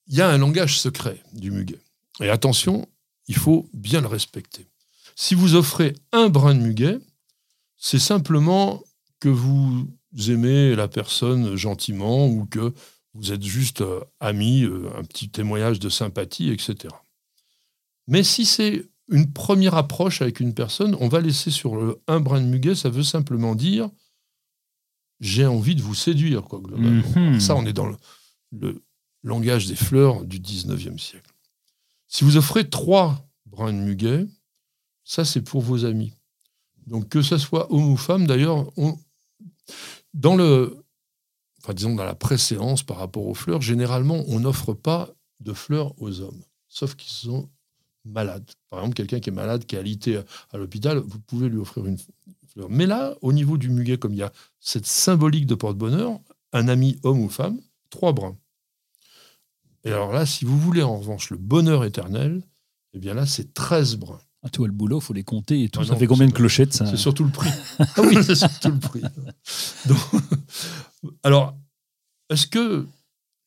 il y a un langage secret du muguet. Et attention, il faut bien le respecter. Si vous offrez un brin de muguet, c'est simplement que vous aimez la personne gentiment ou que vous êtes juste euh, amis, euh, un petit témoignage de sympathie, etc. Mais si c'est une première approche avec une personne, on va laisser sur le un brin de muguet, ça veut simplement dire j'ai envie de vous séduire, quoi, globalement. Mhm. Ça, on est dans le, le langage des fleurs du 19e siècle. Si vous offrez trois brins de muguet, ça, c'est pour vos amis. Donc, que ce soit homme ou femme, d'ailleurs, on- dans le, enfin, disons dans la préséance par rapport aux fleurs, généralement, on n'offre pas de fleurs aux hommes, sauf qu'ils sont malades. Par exemple, quelqu'un qui est malade, qui est alité à, l'hôpital, vous pouvez lui offrir une fleur. Mais là, au niveau du muguet, comme il y a cette symbolique de porte-bonheur, un ami homme ou femme, trois brins. Et alors là, si vous voulez en revanche le bonheur éternel, eh bien là, c'est 13 brins. Ah, tu vois, le boulot, faut les compter et tout. Ah ça non, fait combien de clochettes, ça C'est surtout le prix. [LAUGHS] ah oui, c'est surtout le prix. Donc, alors, est-ce que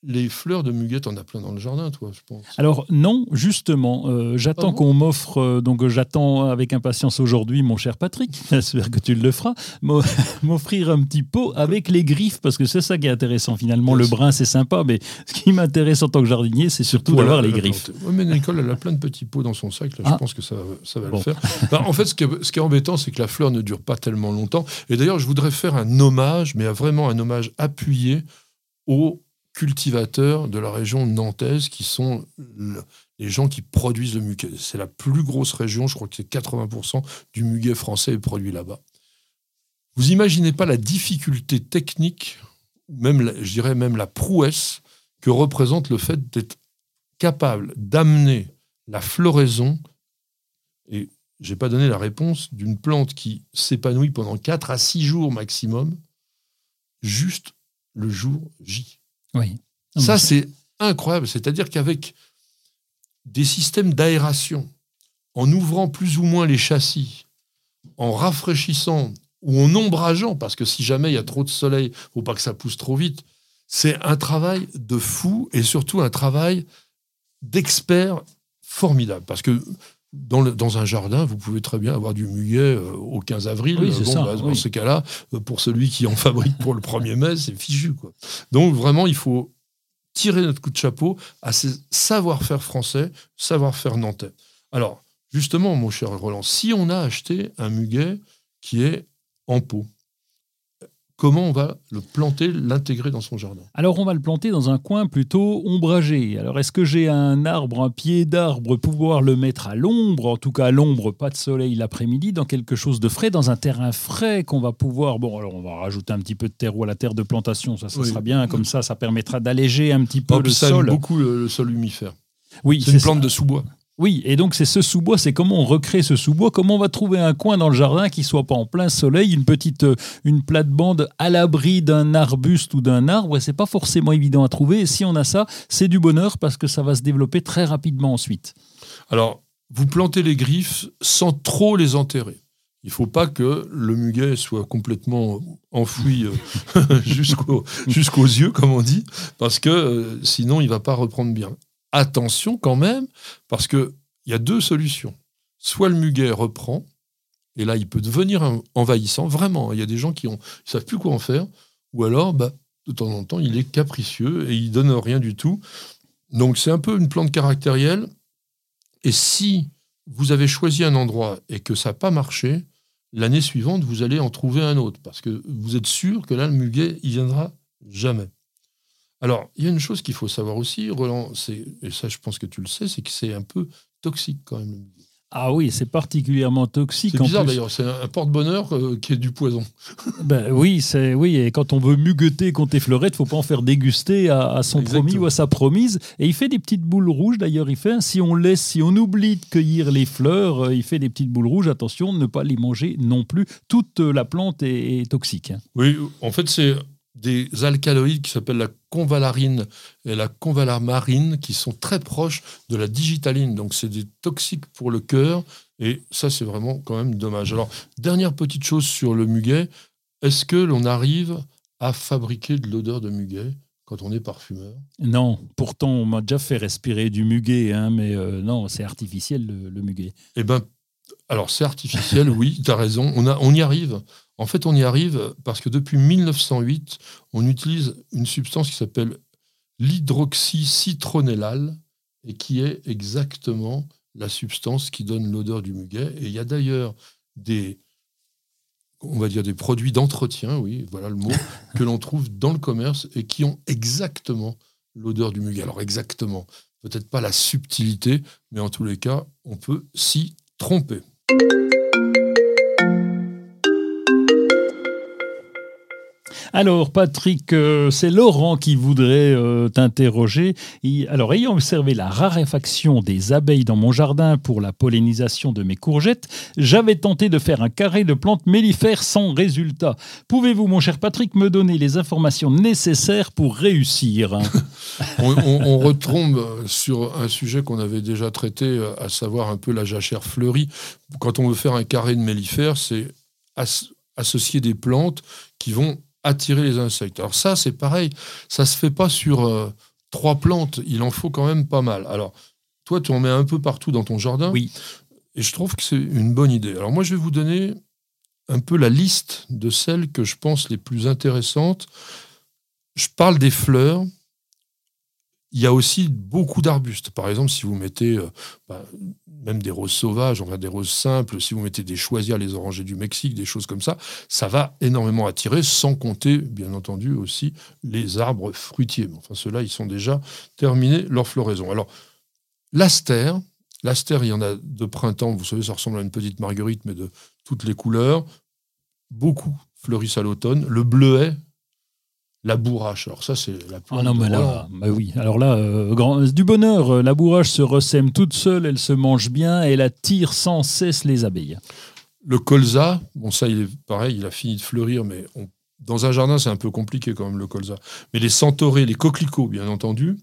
les fleurs de muguet, t'en as plein dans le jardin, toi, je pense Alors non, justement, euh, j'attends Ah bon qu'on m'offre, euh, donc euh, j'attends avec impatience aujourd'hui, mon cher Patrick, [LAUGHS] j'espère que tu le feras, m'o- [LAUGHS] m'offrir un petit pot avec les griffes, parce que c'est ça qui est intéressant finalement. Le brun, c'est sympa, mais [LAUGHS] ce qui m'intéresse en tant que jardinier, c'est surtout d'avoir les griffes. Oui, mais Nicole, elle a plein de petits pots dans son sac. Là, Ah. Je pense que ça, ça va Bon. le faire. Bah, en fait, ce qui, est, ce qui est embêtant, c'est que la fleur ne dure pas tellement longtemps. Et d'ailleurs, je voudrais faire un hommage, mais vraiment un hommage appuyé aux cultivateurs de la région nantaise qui sont le- les gens qui produisent le muguet. C'est la plus grosse région, je crois que c'est 80% du muguet français est produit là-bas. Vous imaginez pas la difficulté technique, même la- je dirais même la prouesse que représente le fait d'être capable d'amener la floraison, et j'ai pas donné la réponse, d'une plante qui s'épanouit pendant 4 à 6 jours maximum, juste le jour J. Oui. Ça, c'est incroyable. C'est-à-dire qu'avec des systèmes d'aération, en ouvrant plus ou moins les châssis, en rafraîchissant ou en ombrageant, parce que si jamais il y a trop de soleil, faut pas que ça pousse trop vite, c'est un travail de fou et surtout un travail d'expert formidable. Parce que dans, le- dans un jardin, vous pouvez très bien avoir du muguet euh, au 15 avril. Oui, c'est Bon, ça, bah, Dans ces cas-là, euh, pour celui qui en [LAUGHS] fabrique pour le 1er mai, c'est fichu. Quoi. Donc vraiment, il faut tirer notre coup de chapeau à ces savoir-faire français, savoir-faire nantais. Alors, justement, mon cher Roland, si on a acheté un muguet qui est en pot, comment on va le planter, l'intégrer dans son jardin? Alors on va le planter dans un coin plutôt ombragé. Alors est-ce que j'ai un arbre, un pied d'arbre, pouvoir le mettre à l'ombre, en tout cas à l'ombre, pas de soleil l'après-midi, dans quelque chose de frais, dans un terrain frais qu'on va pouvoir... Bon, alors on va rajouter un petit peu de terreau à la terre de plantation, ça, ça Oui. sera bien, comme ça, ça permettra d'alléger un petit peu Oh, le ça sol. aime beaucoup le, le sol humifère. Oui, C'est une ça. plante de sous-bois. Oui, et donc c'est ce sous-bois, c'est comment on recrée ce sous-bois, comment on va trouver un coin dans le jardin qui soit pas en plein soleil, une petite euh, une plate-bande à l'abri d'un arbuste ou d'un arbre, et c'est pas forcément évident à trouver. Et si on a ça, c'est du bonheur parce que ça va se développer très rapidement ensuite. Alors, vous plantez les griffes sans trop les enterrer. Il faut pas que le muguet soit complètement enfoui euh, [LAUGHS] jusqu'au- jusqu'aux yeux, comme on dit, parce que euh, sinon il va pas reprendre bien. Attention quand même, parce que il y a deux solutions. Soit le muguet reprend, et là il peut devenir envahissant, vraiment. Il y a des gens qui ils savent plus quoi en faire, ou alors bah, de temps en temps il est capricieux et il donne rien du tout. Donc c'est un peu une plante caractérielle. Et si vous avez choisi un endroit et que ça n'a pas marché, l'année suivante, vous allez en trouver un autre. Parce que vous êtes sûr que là, le muguet, il viendra jamais. Alors, il y a une chose qu'il faut savoir aussi, Roland, c'est- et ça je pense que tu le sais, c'est que c'est un peu toxique quand même. le. Ah oui, c'est particulièrement toxique. C'est bizarre d'ailleurs, c'est un porte-bonheur euh, qui est du poison. [LAUGHS] Ben oui, c'est oui. Et quand on veut mugueter contre fleurettes, faut pas en faire déguster à, à son Exactement. promis ou à sa promise. Et il fait des petites boules rouges. D'ailleurs, il fait. Si on laisse, si on oublie de cueillir les fleurs, euh, il fait des petites boules rouges. Attention, ne pas les manger non plus. Toute euh, la plante est, est toxique. hein. Oui, en fait, c'est des alcaloïdes qui s'appellent la convalarine et la convalamarine qui sont très proches de la digitaline. Donc, c'est des toxiques pour le cœur. Et ça, c'est vraiment quand même dommage. Alors, dernière petite chose sur le muguet. Est-ce que l'on arrive à fabriquer de l'odeur de muguet quand on est parfumeur? Non, pourtant, on m'a déjà fait respirer du muguet, hein, mais euh, non, c'est artificiel le, le muguet. Eh ben, alors c'est artificiel, oui, tu as raison. On, a, on y arrive. En fait, on y arrive parce que depuis 1908, on utilise une substance qui s'appelle l'hydroxycitronellal et qui est exactement la substance qui donne l'odeur du muguet. Et il y a d'ailleurs des, on va dire des produits d'entretien, oui, voilà le mot, [LAUGHS] que l'on trouve dans le commerce et qui ont exactement l'odeur du muguet. Alors exactement, peut-être pas la subtilité, mais en tous les cas, on peut s'y tromper. Alors, Patrick, euh, c'est Laurent qui voudrait euh, t'interroger. Alors, ayant observé la raréfaction des abeilles dans mon jardin pour la pollinisation de mes courgettes, j'avais tenté de faire un carré de plantes mellifères sans résultat. Pouvez-vous, mon cher Patrick, me donner les informations nécessaires pour réussir? [LAUGHS] On, on- retombe sur un sujet qu'on avait déjà traité, à savoir un peu la jachère fleurie. Quand on veut faire un carré de mellifères, c'est as- associer des plantes qui vont attirer les insectes. Alors ça, c'est pareil, ça se fait pas sur euh, trois plantes, il en faut quand même pas mal. Alors, toi, tu en mets un peu partout dans ton jardin. Oui. Et je trouve que c'est une bonne idée. Alors moi, je vais vous donner un peu la liste de celles que je pense les plus intéressantes. Je parle des fleurs. Il y a aussi beaucoup d'arbustes. Par exemple, si vous mettez euh, bah, même des roses sauvages, enfin des roses simples, si vous mettez des choisirs, les orangers du Mexique, des choses comme ça, ça va énormément attirer, sans compter, bien entendu, aussi les arbres fruitiers. Enfin, ceux-là, ils sont déjà terminés leur floraison. Alors, l'astère, l'astère, il y en a de printemps, vous savez, ça ressemble à une petite marguerite, mais de toutes les couleurs. Beaucoup fleurissent à l'automne. Le bleuet, la bourrache. Alors ça, c'est la plante Ah non, mais là, bah oui. Alors là, euh, grand- du bonheur. La bourrage se ressème toute seule, elle se mange bien, elle attire sans cesse les abeilles. Le colza, bon ça il est pareil, il a fini de fleurir, mais on- dans un jardin c'est un peu compliqué quand même le colza. Mais les centaurées, les coquelicots bien entendu,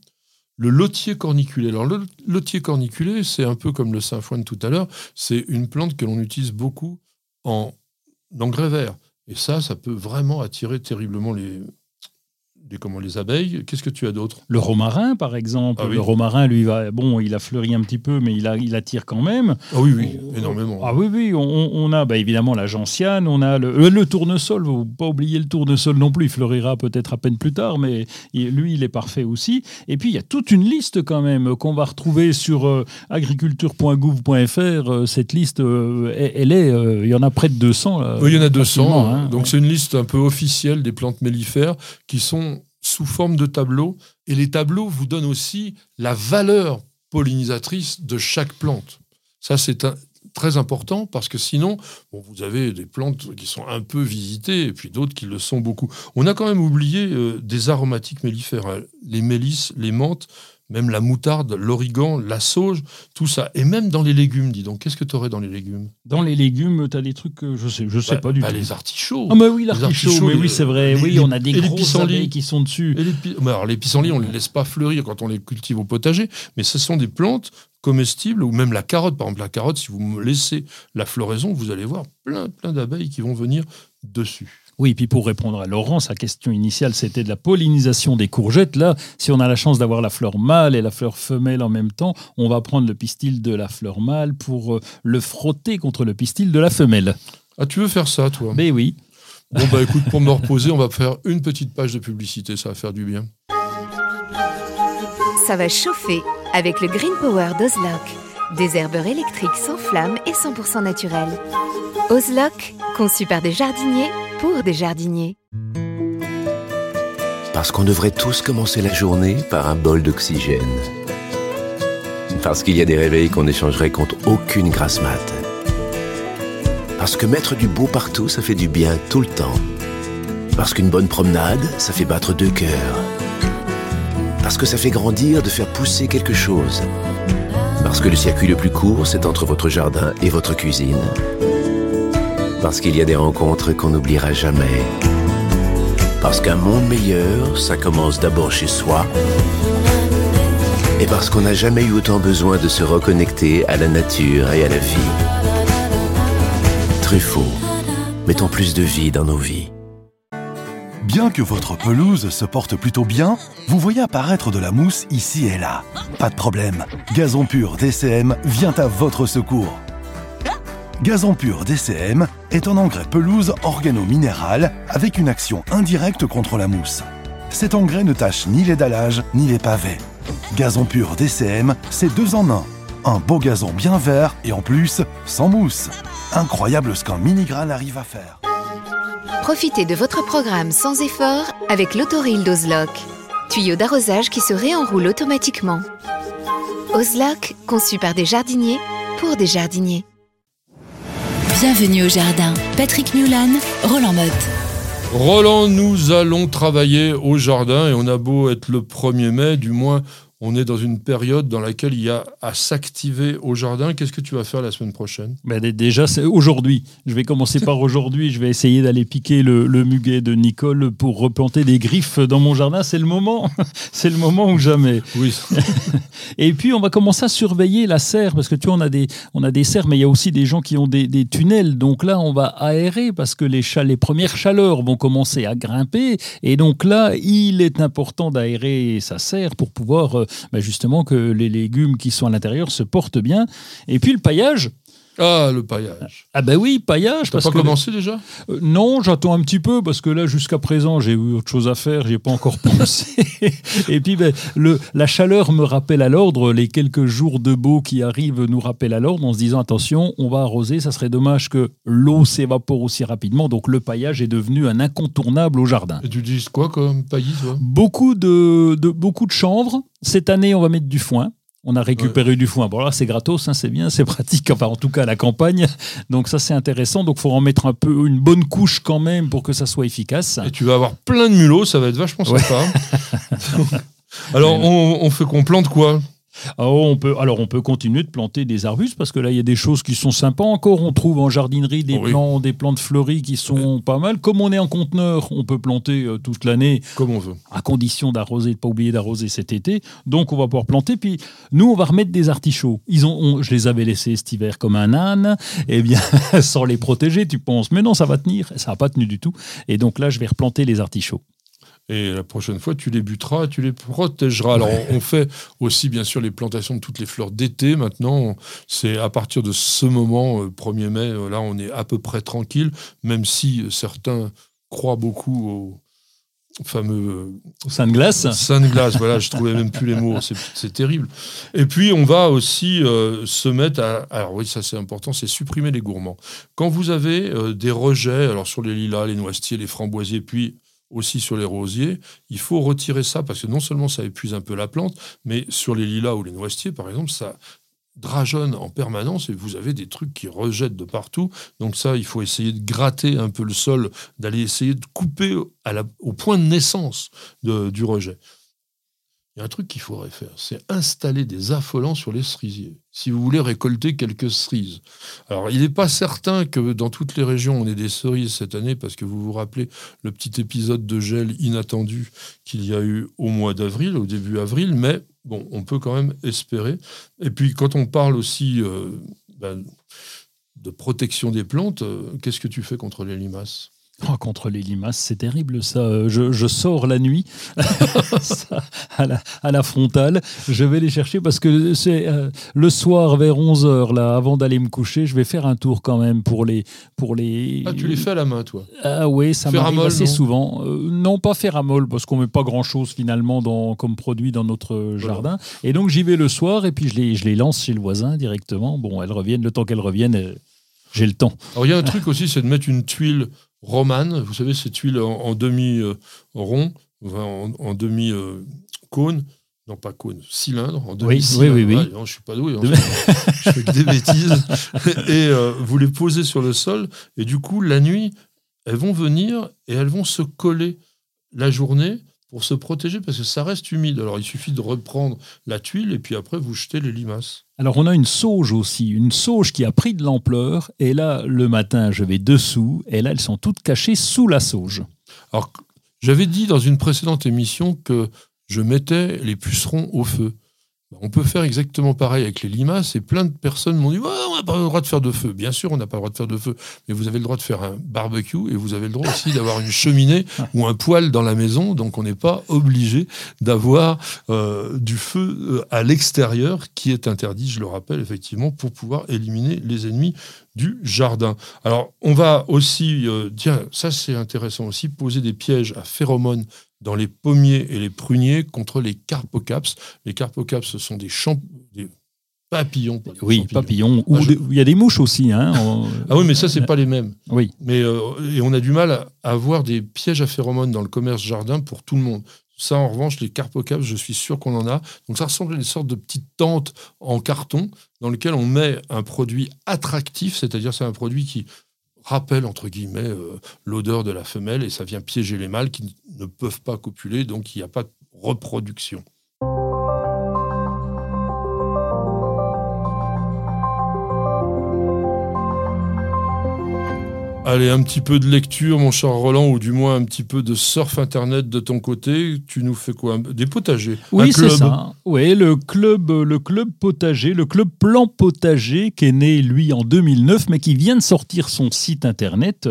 le lotier corniculé. Alors le lotier corniculé, c'est un peu comme le sainfoin de tout à l'heure, c'est une plante que l'on utilise beaucoup en engrais vert. Et ça, ça peut vraiment attirer terriblement les, les, comment, les abeilles. Qu'est-ce que tu as d'autre? Le romarin, par exemple. Ah oui. Le romarin, lui, va, bon, il a fleuri un petit peu, mais il, a, il attire quand même. Ah oui, oui, énormément. Ah oui, oui, on, on a bah, évidemment la gentiane, on a le, euh, le tournesol, faut pas oublier le tournesol non plus, il fleurira peut-être à peine plus tard, mais il- lui, il est parfait aussi. Et puis, il y a toute une liste quand même qu'on va retrouver sur euh, agriculture.gouv.fr. Euh, cette liste, euh, elle, est, il y en a près de 200. là, Oui, il y en a 200. facilement, hein. donc c'est une liste un peu officielle des plantes mellifères qui sont sous forme de tableaux. Et les tableaux vous donnent aussi la valeur pollinisatrice de chaque plante. Ça, c'est très important parce que sinon, bon, vous avez des plantes qui sont un peu visitées et puis d'autres qui le sont beaucoup. On a quand même oublié euh, des aromatiques mellifères, hein. les mélisses, les menthes, même la moutarde, l'origan, la sauge, tout ça. Et même dans les légumes, dis donc, qu'est-ce que tu aurais dans les légumes? Dans les légumes, tu as des trucs que je sais, je sais Bah, pas du bah, tout. Les artichauts. Ah, mais oui, Les l'artichaut, artichauts, mais les- oui, c'est vrai. les- oui, on a des grosses abeilles qui sont dessus. Et les, bah, alors, les pissenlits, on ne les laisse pas fleurir quand on les cultive au potager, mais ce sont des plantes comestibles, ou même la carotte. Par exemple, la carotte, si vous me laissez la floraison, vous allez voir plein, plein d'abeilles qui vont venir dessus. Oui, puis pour répondre à Laurent, sa question initiale, c'était de la pollinisation des courgettes. Là, si on a la chance d'avoir la fleur mâle et la fleur femelle en même temps, on va prendre le pistil de la fleur mâle pour euh, le frotter contre le pistil de la femelle. Ah, tu veux faire ça, toi? Mais oui. Bon, bah écoute, pour me reposer, on va faire une petite page de publicité, ça va faire du bien. Ça va chauffer avec le Green Power d'Ozlock. Des herbeurs électriques sans flamme et 100% naturels. Ozlock, conçu par des jardiniers pour des jardiniers. Parce qu'on devrait tous commencer la journée par un bol d'oxygène. Parce qu'il y a des réveils qu'on échangerait contre aucune grasse mat. Parce que mettre du beau partout, ça fait du bien tout le temps. Parce qu'une bonne promenade, ça fait battre deux cœurs. Parce que ça fait grandir de faire pousser quelque chose. Parce que le circuit le plus court, c'est entre votre jardin et votre cuisine. Parce qu'il y a des rencontres qu'on n'oubliera jamais. Parce qu'un monde meilleur, ça commence d'abord chez soi. Et parce qu'on n'a jamais eu autant besoin de se reconnecter à la nature et à la vie. Truffaut, mettons plus de vie dans nos vies. Que votre pelouse se porte plutôt bien, vous voyez apparaître de la mousse ici et là. Pas de problème, Gazon Pur DCM vient à votre secours. Gazon Pur DCM est un engrais pelouse organo-minéral avec une action indirecte contre la mousse. Cet engrais ne tâche ni les dallages ni les pavés. Gazon Pur DCM, c'est deux en un. Un beau gazon bien vert et en plus, sans mousse. Incroyable ce qu'un mini-grain arrive à faire. Profitez de votre programme sans effort avec l'autoril d'Ozlock. Tuyau d'arrosage qui se réenroule automatiquement. Ozlock, conçu par des jardiniers pour des jardiniers. Bienvenue au jardin. Patrick Mulan, Roland Motte. Roland, nous allons travailler au jardin et on a beau être le 1er mai, du moins on est dans une période dans laquelle il y a à s'activer au jardin. Qu'est-ce que tu vas faire la semaine prochaine? Ben, dé- déjà, c'est aujourd'hui. Je vais commencer par aujourd'hui. Je vais essayer d'aller piquer le, le muguet de Nicole pour replanter des griffes dans mon jardin. C'est le moment. [LAUGHS] C'est le moment ou jamais. Oui, [LAUGHS] Et puis, on va commencer à surveiller la serre, parce que tu vois, on a des, on a des serres, mais il y a aussi des gens qui ont des, des tunnels. Donc là, on va aérer, parce que les, les premières chaleurs vont commencer à grimper. Et donc là, il est important d'aérer sa serre pour pouvoir, euh, bah, justement, que les légumes qui sont à l'intérieur se portent bien. Et puis, le paillage. Ah le paillage. Ah ben oui, paillage. T'as pas que commencé déjà? Euh, non, j'attends un petit peu parce que là, jusqu'à présent, j'ai eu autre chose à faire, j'ai pas encore [LAUGHS] pensé. Et puis, ben, le, la chaleur me rappelle à l'ordre, les quelques jours de beau qui arrivent nous rappellent à l'ordre en se disant attention, on va arroser, ça serait dommage que l'eau s'évapore aussi rapidement. Donc, le paillage est devenu un incontournable au jardin. Et tu dis quoi comme paillis, Beaucoup de, de- beaucoup de chanvre. Cette année, on va mettre du foin. On a récupéré du foin. Bon, là, c'est gratos, hein, c'est bien, c'est [LAUGHS] pratique. Enfin, en tout cas, à la campagne. Donc, ça, c'est intéressant. Donc, il faut en mettre un peu, une bonne couche quand même pour que ça soit efficace. Et tu vas avoir plein de mulots, ça va être vachement Ouais. sympa. [LAUGHS] Alors, on, on fait qu'on plante quoi? Oh, on peut, alors, on peut continuer de planter des arbustes parce que là, il y a des choses qui sont sympas encore. On trouve en jardinerie des, oui. plants, des plantes fleuries qui sont pas mal. Comme on est en conteneur, on peut planter euh, toute l'année Comme on veut. à condition d'arroser, de pas oublier d'arroser cet été. Donc on va pouvoir planter. Puis nous, on va remettre des artichauts. Ils ont, on- je les avais laissés cet hiver comme un âne. Eh bien, [LAUGHS] sans les protéger, tu penses, mais non, ça va tenir. Ça n'a pas tenu du tout. Et donc là, je vais replanter les artichauts. Et la prochaine fois, tu les buteras, tu les protégeras. Alors, on on fait aussi, bien sûr, les plantations de toutes les fleurs d'été. Maintenant, c'est à partir de ce moment, euh, 1er mai, euh, là, on est à peu près tranquille, même si euh, certains croient beaucoup au fameux Au sein de glace. Sainte glace, voilà, je trouvais même plus les mots, c'est- c'est terrible. Et puis on va aussi euh, se mettre à, alors oui, ça c'est important, c'est supprimer les gourmands. Quand vous avez euh, des rejets, alors sur les lilas, les noisetiers, les framboisiers, puis aussi sur les rosiers, il faut retirer ça parce que non seulement ça épuise un peu la plante, mais sur les lilas ou les noisetiers, par exemple, ça drageonne en permanence et vous avez des trucs qui rejettent de partout. Donc ça, il faut essayer de gratter un peu le sol, d'aller essayer de couper au point de naissance du rejet. Il y a un truc qu'il faudrait faire, c'est installer des affolants sur les cerisiers, si vous voulez récolter quelques cerises. Alors, il n'est pas certain que dans toutes les régions, on ait des cerises cette année, parce que vous vous rappelez le petit épisode de gel inattendu qu'il y a eu au mois d'avril, au début avril, mais bon, on peut quand même espérer. Et puis, quand on parle aussi euh, ben, de protection des plantes, euh, qu'est-ce que tu fais contre les limaces? Oh, contre les limaces, c'est terrible ça. Je, je sors la nuit [LAUGHS] ça, à, la, à la frontale. Je vais les chercher parce que c'est euh, le soir vers 11h, là, avant d'aller me coucher, je vais faire un tour quand même pour les. Pour les... Ah, tu les fais à la main, toi? Ah oui, ça m'arrive assez non? souvent. Euh, non, pas féramol, parce qu'on met pas grand-chose finalement dans, comme produit dans notre jardin. Et donc j'y vais le soir et puis je les, je les lance chez le voisin directement. Bon, elles reviennent, le temps qu'elles reviennent, euh, j'ai le temps. Alors, il y a un truc aussi, c'est de mettre une tuile romane. Vous savez, ces tuiles en, en demi-rond, en, en demi-cône. non, pas cône, cylindre, en demi oui, oui, oui. je suis pas doué, hein, je fais que des bêtises. [LAUGHS] Et euh, vous les posez sur le sol, et du coup, la nuit, elles vont venir et elles vont se coller la journée pour se protéger parce que ça reste humide. Alors il suffit de reprendre la tuile et puis après vous jetez les limaces. Alors on a une sauge aussi, une sauge qui a pris de l'ampleur. Et là, le matin, je vais dessous. Et là, elles sont toutes cachées sous la sauge. Alors j'avais dit dans une précédente émission que je mettais les pucerons au feu. On peut faire exactement pareil avec les limaces et plein de personnes m'ont dit Ouais, on n'a pas le droit de faire de feu. Bien sûr, on n'a pas le droit de faire de feu, mais vous avez le droit de faire un barbecue et vous avez le droit aussi d'avoir une cheminée [LAUGHS] ou un poêle dans la maison. Donc on n'est pas obligé d'avoir euh, du feu euh, à l'extérieur qui est interdit, je le rappelle effectivement, pour pouvoir éliminer les ennemis du jardin. Alors on va aussi, euh, tiens, ça c'est intéressant aussi, poser des pièges à phéromones dans les pommiers et les pruniers contre les carpocaps. Les carpocaps, ce sont des, champ... des papillons. Oui, papillons. Ou Ah, je- des- il y a des mouches aussi. Hein, Ah oui, mais ça, c'est pas les mêmes. Oui. Mais, euh, et on a du mal à avoir des pièges à phéromones dans le commerce jardin pour tout le monde. Ça, en revanche, les carpocaps, je suis sûr qu'on en a. Donc, ça ressemble à une sorte de petite tente en carton dans lequel on met un produit attractif, c'est-à-dire c'est un produit qui rappelle, entre guillemets, euh, l'odeur de la femelle et ça vient piéger les mâles qui ne peuvent pas copuler, donc il n'y a pas de reproduction. Allez, un petit peu de lecture, mon cher Roland, ou du moins un petit peu de surf internet de ton côté. Tu nous fais quoi? Des potagers Oui, c'est ça. Oui, le club, le club potager, le club plan potager, qui est né lui en 2009, mais qui vient de sortir son site internet.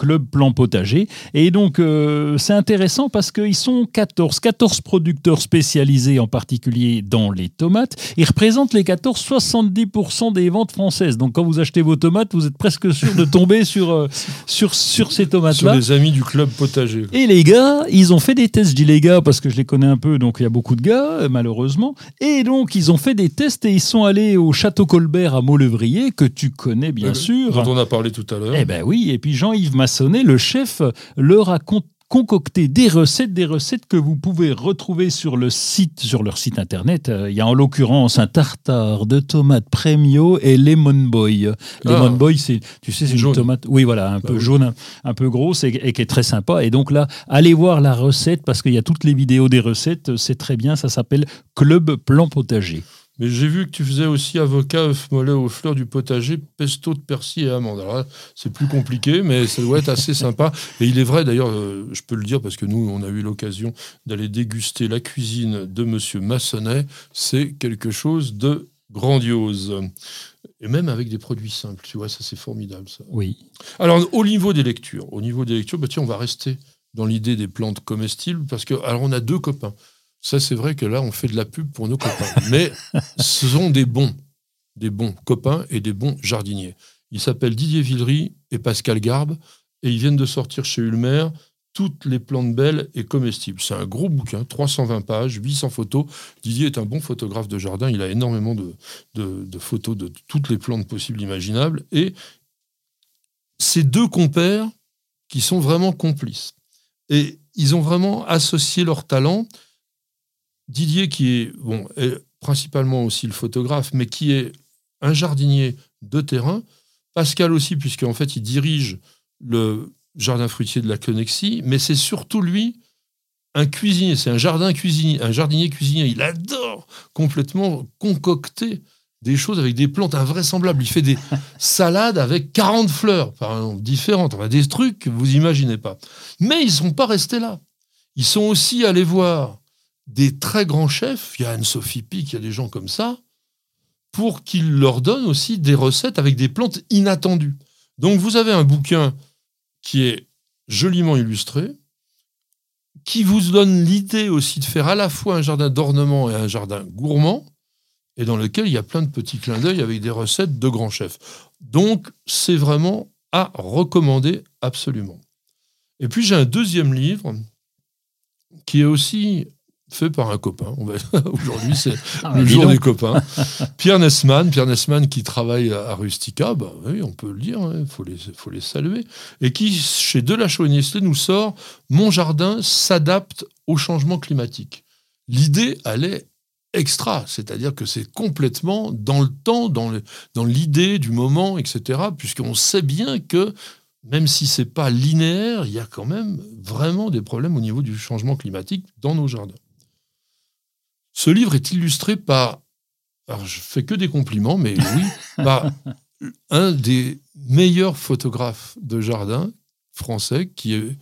Club Plan Potager. Et donc, euh, c'est intéressant parce qu'ils sont 14, 14 producteurs spécialisés en particulier dans les tomates. Ils représentent les 14, 70% des ventes françaises. Donc, quand vous achetez vos tomates, vous êtes presque sûr de tomber sur, euh, sur, sur ces sur tomates-là. les amis du club potager. Et les gars, ils ont fait des tests, je dis les gars parce que je les connais un peu, donc il y a beaucoup de gars, euh, malheureusement. Et donc, ils ont fait des tests et ils sont allés au Château Colbert à Maulevrier, que tu connais bien Euh, sûr. Dont on a parlé tout à l'heure. Eh ben oui, et puis Jean-Yves Le chef, leur a con- concocté des recettes, des recettes que vous pouvez retrouver sur le site, sur leur site internet. Euh, Il y a en l'occurrence un tartare de tomates premio et lemon boy. Lemon Ah. boy, c'est, tu sais, c'est une tomate, oui voilà, un peu oui. jaune, un, un peu grosse et, et qui est très sympa. Et donc là, allez voir la recette parce qu'il y a toutes les vidéos des recettes. C'est très bien. Ça s'appelle Club Plan Potager. Mais j'ai vu que tu faisais aussi avocat, œuf mollet aux fleurs du potager, pesto de persil et amandes. Alors là, c'est plus compliqué, mais ça doit être assez sympa. Et il est vrai, d'ailleurs, euh, je peux le dire parce que nous, on a eu l'occasion d'aller déguster la cuisine de Monsieur Massonnet. C'est quelque chose de grandiose. Et même avec des produits simples, tu vois, ça c'est formidable. Ça. Oui. Alors, au niveau des lectures, au niveau des lectures, bah, tiens, on va rester dans l'idée des plantes comestibles parce que, alors, on a deux copains. Ça, c'est vrai que là, on fait de la pub pour nos copains. Mais ce sont des bons, des bons copains et des bons jardiniers. Ils s'appellent Didier Villery et Pascal Garbe et ils viennent de sortir chez Ulmer toutes les plantes belles et comestibles. C'est un gros bouquin, 320 pages, 800 photos. Didier est un bon photographe de jardin. Il a énormément de, de- de photos de toutes les plantes possibles, imaginables. Et ces deux compères qui sont vraiment complices. Et ils ont vraiment associé leur talent. Didier, qui est, bon, est principalement aussi le photographe, mais qui est un jardinier de terrain. Pascal aussi, puisqu'en fait, il dirige le jardin fruitier de la Connexie, mais c'est surtout lui un cuisinier, c'est un jardin cuisinier, un jardinier cuisinier. Il adore complètement concocter des choses avec des plantes invraisemblables. Il fait des [LAUGHS] salades avec 40 fleurs, par exemple, différentes. Enfin, des trucs que vous imaginez pas. Mais ils ne sont pas restés là. Ils sont aussi allés voir des très grands chefs. Il y a Anne-Sophie Pic, il y a des gens comme ça, pour qu'ils leur donnent aussi des recettes avec des plantes inattendues. Donc vous avez un bouquin qui est joliment illustré, qui vous donne l'idée aussi de faire à la fois un jardin d'ornement et un jardin gourmand, et dans lequel il y a plein de petits clins d'œil avec des recettes de grands chefs. Donc, c'est vraiment à recommander absolument. Et puis, j'ai un deuxième livre qui est aussi fait par un copain. [LAUGHS] Aujourd'hui, c'est ah, le jour des copains. [LAUGHS] Pierre Nessman, Pierre Nessman qui travaille à Rustica, bah, oui, on peut le dire, il hein, faut, les, faut les saluer, et qui, chez Delachaux et nous sort Mon jardin s'adapte au changement climatique. L'idée, elle est extra, c'est-à-dire que c'est complètement dans le temps, dans l'idée du moment, etc., puisqu'on sait bien que même si c'est pas linéaire, il y a quand même vraiment des problèmes au niveau du changement climatique dans nos jardins. Ce livre est illustré par, alors je fais que des compliments, mais [LAUGHS] oui, par un des meilleurs photographes de jardin français, qui est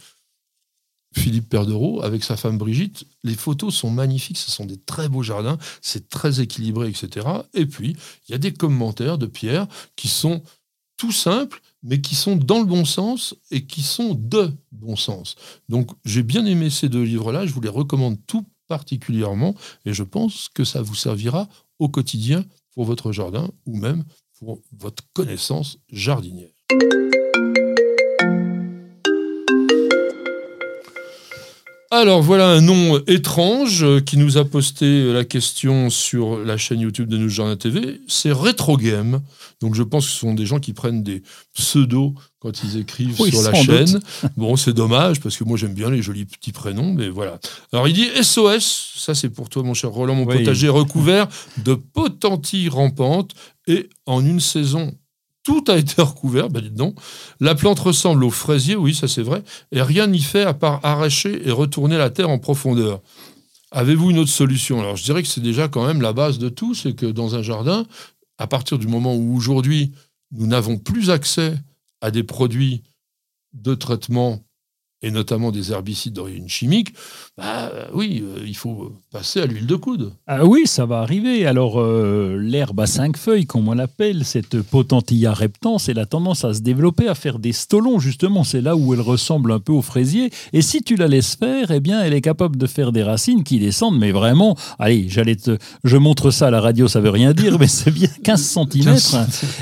Philippe Perdereau, avec sa femme Brigitte. Les photos sont magnifiques, ce sont des très beaux jardins, c'est très équilibré, etc. Et puis, il y a des commentaires de Pierre qui sont tout simples, mais qui sont dans le bon sens et qui sont de bon sens. Donc, j'ai bien aimé ces deux livres-là, je vous les recommande tout particulièrement, et je pense que ça vous servira au quotidien pour votre jardin ou même pour votre connaissance jardinière. Alors voilà un nom étrange qui nous a posté la question sur la chaîne YouTube de Nous Jardin TV. C'est Retro Game. Donc je pense que ce sont des gens qui prennent des pseudos quand ils écrivent sur la chaîne. [LAUGHS] Bon, c'est dommage parce que moi j'aime bien les jolis petits prénoms, mais voilà. Alors il dit SOS, ça c'est pour toi mon cher Roland, mon potager recouvert de potentilles rampantes. Et en une saison tout a été [LAUGHS] recouvert, ben dites La plante ressemble au fraisier, oui, ça c'est vrai, et rien n'y fait à part arracher et retourner la terre en profondeur. Avez-vous une autre solution? Alors je dirais que c'est déjà quand même la base de tout, c'est que dans un jardin, à partir du moment où aujourd'hui nous n'avons plus accès à des produits de traitement et notamment des herbicides d'origine chimique, bah, oui, euh, il faut passer à l'huile de coude. Ah oui, ça va arriver. Alors, euh, l'herbe à cinq feuilles, comme on l'appelle, cette potentilla reptans, elle a tendance à se développer, à faire des stolons, justement. C'est là où elle ressemble un peu au fraisier. Et si tu la laisses faire, eh bien, elle est capable de faire des racines qui descendent, mais vraiment, allez, j'allais te. Je montre ça à la radio, ça veut rien dire, mais c'est bien [LAUGHS] 15 cm.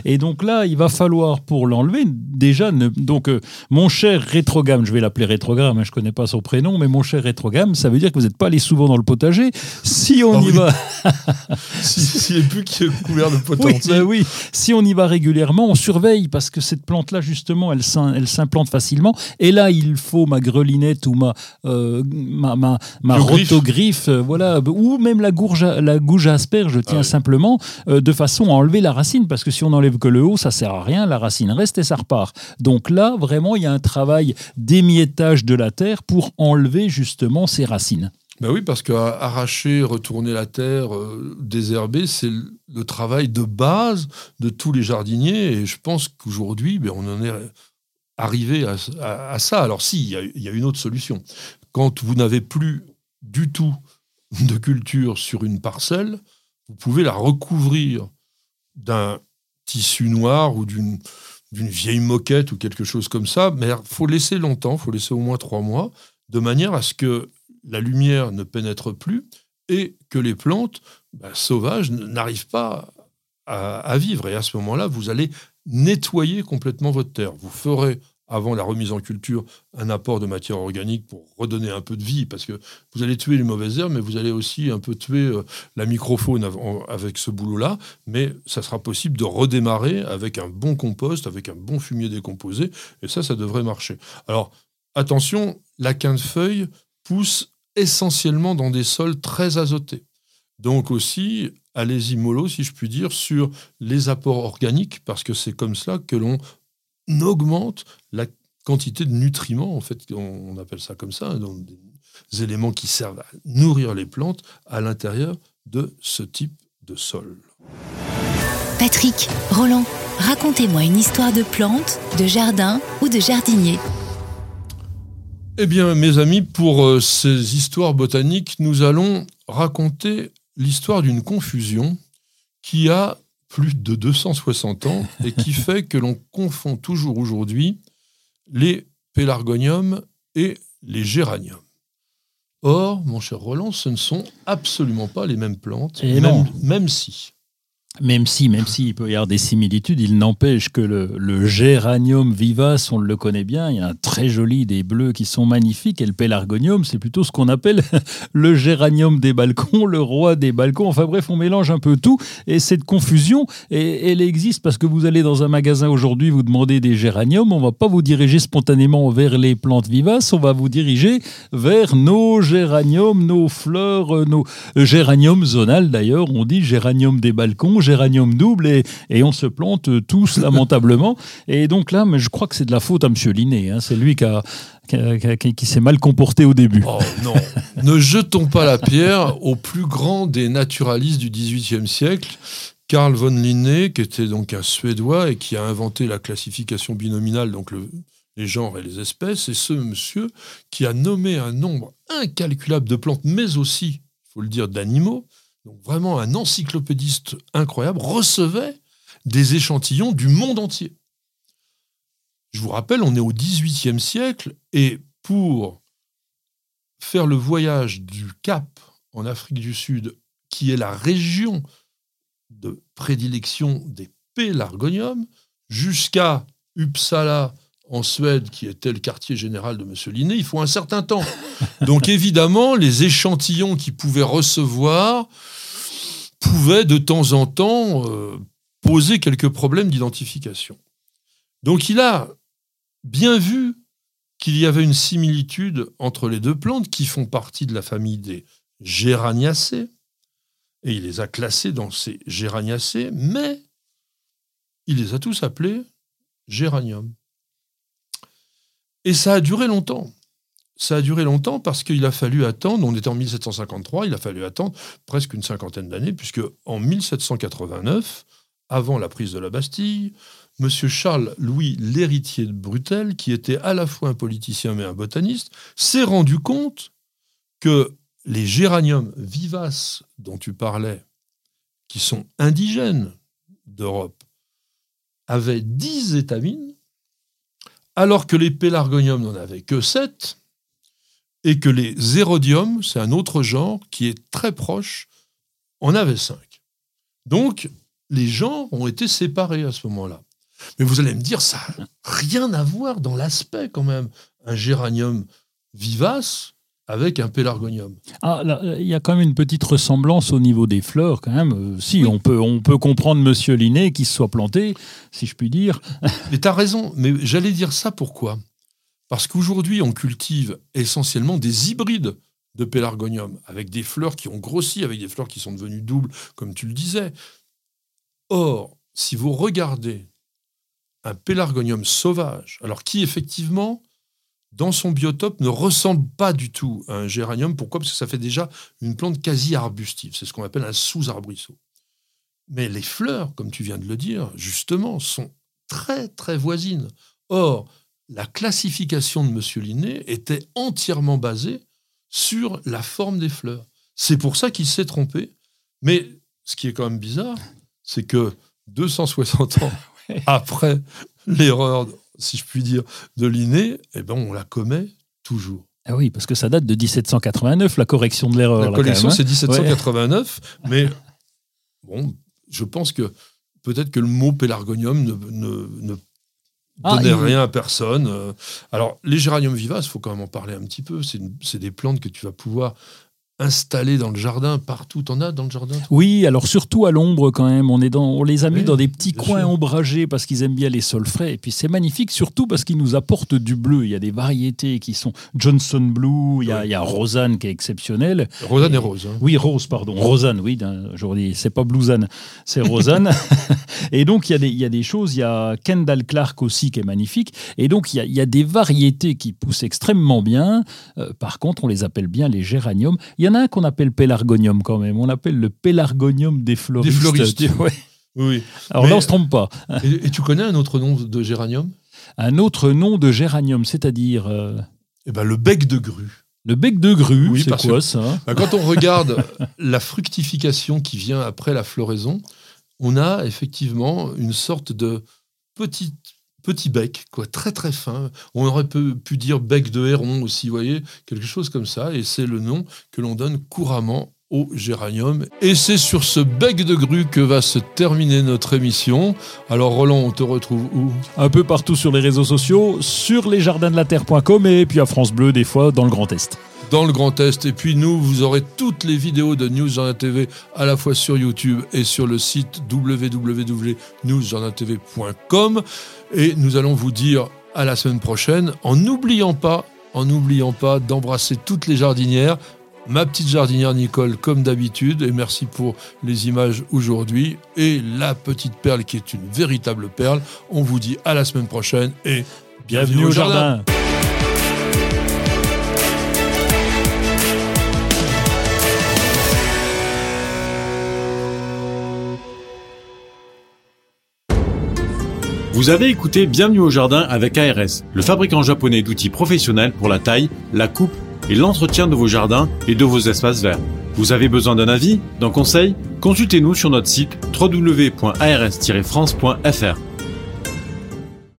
Et donc là, il va falloir, pour l'enlever, déjà, donc, euh, mon cher rétrogame, je vais l'appeler rétrograme, hein, je connais pas son prénom, mais mon cher rétrograme, ça veut dire que vous n'êtes pas allé souvent dans le potager. Si on ah y va. [LAUGHS] Plus qui est couvert de potentiel. Oui, bah oui, si on y va régulièrement, on surveille parce que cette plante-là, justement, elle s'implante facilement. Et là, il faut ma grelinette ou ma, euh, ma, ma, ma rotogriffe, euh, voilà, ou même la, gourge, la gouge asperge, tiens, ah simplement, euh, de façon à enlever la racine. Parce que si on enlève que le haut, ça sert à rien, la racine reste et ça repart. Donc là, vraiment, il y a un travail d'émiettement de la terre pour enlever justement ses racines. Ben oui, parce qu'arracher, retourner la terre, euh, désherber, c'est le travail de base de tous les jardiniers. Et je pense qu'aujourd'hui, ben, on en est arrivé à, ça. Alors si, il y, a une autre solution. Quand vous n'avez plus du tout de culture sur une parcelle, vous pouvez la recouvrir d'un tissu noir ou d'une vieille moquette ou quelque chose comme ça, mais il faut laisser longtemps, il faut laisser au moins trois mois, de manière à ce que la lumière ne pénètre plus et que les plantes bah, sauvages n'arrivent pas à, à, vivre. Et à ce moment-là, vous allez nettoyer complètement votre terre. Vous ferez avant la remise en culture, un apport de matière organique pour redonner un peu de vie, parce que vous allez tuer les mauvaises herbes, mais vous allez aussi un peu tuer euh, la microfaune avec ce boulot-là, mais ça sera possible de redémarrer avec un bon compost, avec un bon fumier décomposé, et ça, ça devrait marcher. Alors, attention, la quinte-feuille pousse essentiellement dans des sols très azotés. Donc aussi, allez-y mollo, si je puis dire, sur les apports organiques, parce que c'est comme cela que l'on augmente la quantité de nutriments, en fait, on appelle ça comme ça, éléments qui servent à nourrir les plantes à l'intérieur de ce type de sol. Patrick, Roland, racontez-moi une histoire de plante, de jardin ou de jardinier. Eh bien, mes amis, pour euh, ces histoires botaniques, nous allons raconter l'histoire d'une confusion qui a plus de 260 ans et qui [LAUGHS] fait que l'on confond toujours aujourd'hui les pélargoniums et les géraniums. Or, mon cher Roland, ce ne sont absolument pas les mêmes plantes, Et même, non. même si. Même si, même si il peut y avoir des similitudes, il n'empêche que le, géranium vivace, on le connaît bien, il y a un très joli, des bleus qui sont magnifiques, et le pélargonium, c'est plutôt ce qu'on appelle [LAUGHS] le géranium des balcons, le roi des balcons. Enfin bref, on mélange un peu tout, et cette confusion, elle existe parce que vous allez dans un magasin aujourd'hui, vous demandez des géraniums, on va pas vous diriger spontanément vers les plantes vivaces, on va vous diriger vers nos géraniums, nos fleurs, nos géraniums zonales d'ailleurs, on dit géranium des balcons, géranium double et, et on se plante tous [LAUGHS] lamentablement. Et donc là, mais je crois que c'est de la faute à M. Linné. hein. C'est lui qui, a- qui, s'est mal comporté au début. Oh non, ne jetons pas la pierre au plus grand des naturalistes du XVIIIe siècle, Carl von Linné, qui était donc un Suédois et qui a inventé la classification binominale, donc le- les genres et les espèces, et ce monsieur qui a nommé un nombre incalculable de plantes, mais aussi, il faut le dire, d'animaux, donc vraiment un encyclopédiste incroyable, recevait des échantillons du monde entier. Je vous rappelle, on est au XVIIIe siècle, et pour faire le voyage du Cap en Afrique du Sud, qui est la région de prédilection des pélargoniums, jusqu'à Uppsala en Suède, qui était le quartier général de M. Linné, il faut un certain temps. Donc évidemment, les échantillons qu'il pouvait recevoir pouvaient de temps en temps euh, poser quelques problèmes d'identification. Donc il a bien vu qu'il y avait une similitude entre les deux plantes qui font partie de la famille des Géraniacées, et il les a classées dans ces Géraniacées, mais il les a tous appelés géranium. Et ça a duré longtemps. Ça a duré longtemps parce qu'il a fallu attendre, on était en 1753, il a fallu attendre presque une cinquantaine d'années, puisque en 1789, avant la prise de la Bastille, M. Charles-Louis l'héritier de Brutel, qui était à la fois un politicien mais un botaniste, s'est rendu compte que les géraniums vivaces dont tu parlais, qui sont indigènes d'Europe, avaient 10 étamines, alors que les pélargoniums n'en avaient que 7, et que les érodiums, c'est un autre genre qui est très proche, en avait 5. Donc, les genres ont été séparés à ce moment-là. Mais vous allez me dire, ça n'a rien à voir dans l'aspect quand même. Un géranium vivace avec un pélargonium. Ah, il y a quand même une petite ressemblance au niveau des fleurs, quand même. Euh, si, Oui. on, peut, on peut comprendre Monsieur Linné qui se soit planté, si je puis dire. Mais tu as raison, mais j'allais dire ça pourquoi? Parce qu'aujourd'hui, on cultive essentiellement des hybrides de pélargonium, avec des fleurs qui ont grossi, avec des fleurs qui sont devenues doubles, comme tu le disais. Or, si vous regardez un pélargonium sauvage, alors qui effectivement, dans son biotope, ne ressemble pas du tout à un géranium. Pourquoi? Parce que ça fait déjà une plante quasi arbustive. C'est ce qu'on appelle un sous-arbrisseau. Mais les fleurs, comme tu viens de le dire, justement, sont très, très voisines. Or, la classification de M. Linné était entièrement basée sur la forme des fleurs. C'est pour ça qu'il s'est trompé. Mais ce qui est quand même bizarre, c'est que 260 ans [LAUGHS] après l'erreur, si je puis dire, de Linné, eh ben, on la commet toujours. Ah oui, parce que ça date de 1789, la correction de l'erreur. La même, hein. c'est 1789, mais [LAUGHS] bon, je pense que peut-être que le mot pélargonium ne, ne, ne donnait il- rien à personne. Euh, Alors, les géraniums vivaces, il faut quand même en parler un petit peu. C'est des plantes que tu vas pouvoir installés dans le jardin, partout. T'en as dans le jardin Oui, alors surtout à l'ombre quand même. On, est dans, on les a mis Oui, dans des petits coins sûr. ombragés parce qu'ils aiment bien les sols frais. Et puis c'est magnifique, surtout parce qu'ils nous apportent du bleu. Il y a des variétés qui sont Johnson Blue, il y a, il y a Rosanne qui est exceptionnelle. Rosanne et Rose. hein. Oui, Rose, pardon. Rosanne, oui, aujourd'hui, c'est pas Bluesanne, c'est Rosanne. [LAUGHS] et donc, il y, a des, il y a des choses, il y a Kendall Clark aussi qui est magnifique. Et donc, il y a, il y a des variétés qui poussent extrêmement bien. Euh, par contre, on les appelle bien les géraniums. Il y en a un qu'on appelle pélargonium quand même. On l'appelle le pélargonium des floristes. floristes. [LAUGHS] Ouais. Oui. Alors Mais- là, on se trompe pas. Et, et tu connais un autre nom de géranium? Un autre nom de géranium, c'est-à-dire euh, Eh ben, le bec de grue. le bec de grue. Oui, c'est quoi que- ça Ben, quand on regarde [LAUGHS] la fructification qui vient après la floraison, on a effectivement une sorte de petit, petit bec, quoi, très très fin. On aurait pu, pu dire bec de héron aussi, vous voyez, quelque chose comme ça. Et c'est le nom que l'on donne couramment au géranium. Et c'est sur ce bec de grue que va se terminer notre émission. Alors Roland, on te retrouve où? Un peu partout sur les réseaux sociaux, sur lesjardins-de-la-terre.com et puis à France Bleu, des fois, dans le Grand Est. dans le Grand Est. Et puis nous, vous aurez toutes les vidéos de News Journal TV à la fois sur YouTube et sur le site www.newsjournaltv.com. Et nous allons vous dire à la semaine prochaine, en n'oubliant pas, en n'oubliant pas d'embrasser toutes les jardinières. Ma petite jardinière Nicole, comme d'habitude, et merci pour les images aujourd'hui. Et la petite perle qui est une véritable perle. On vous dit à la semaine prochaine et Bienvenue au jardin. Vous avez écouté Bienvenue au jardin avec ARS, le fabricant japonais d'outils professionnels pour la taille, la coupe et l'entretien de vos jardins et de vos espaces verts. Vous avez besoin d'un avis, d'un conseil? Consultez-nous sur notre site www.ars-france.fr.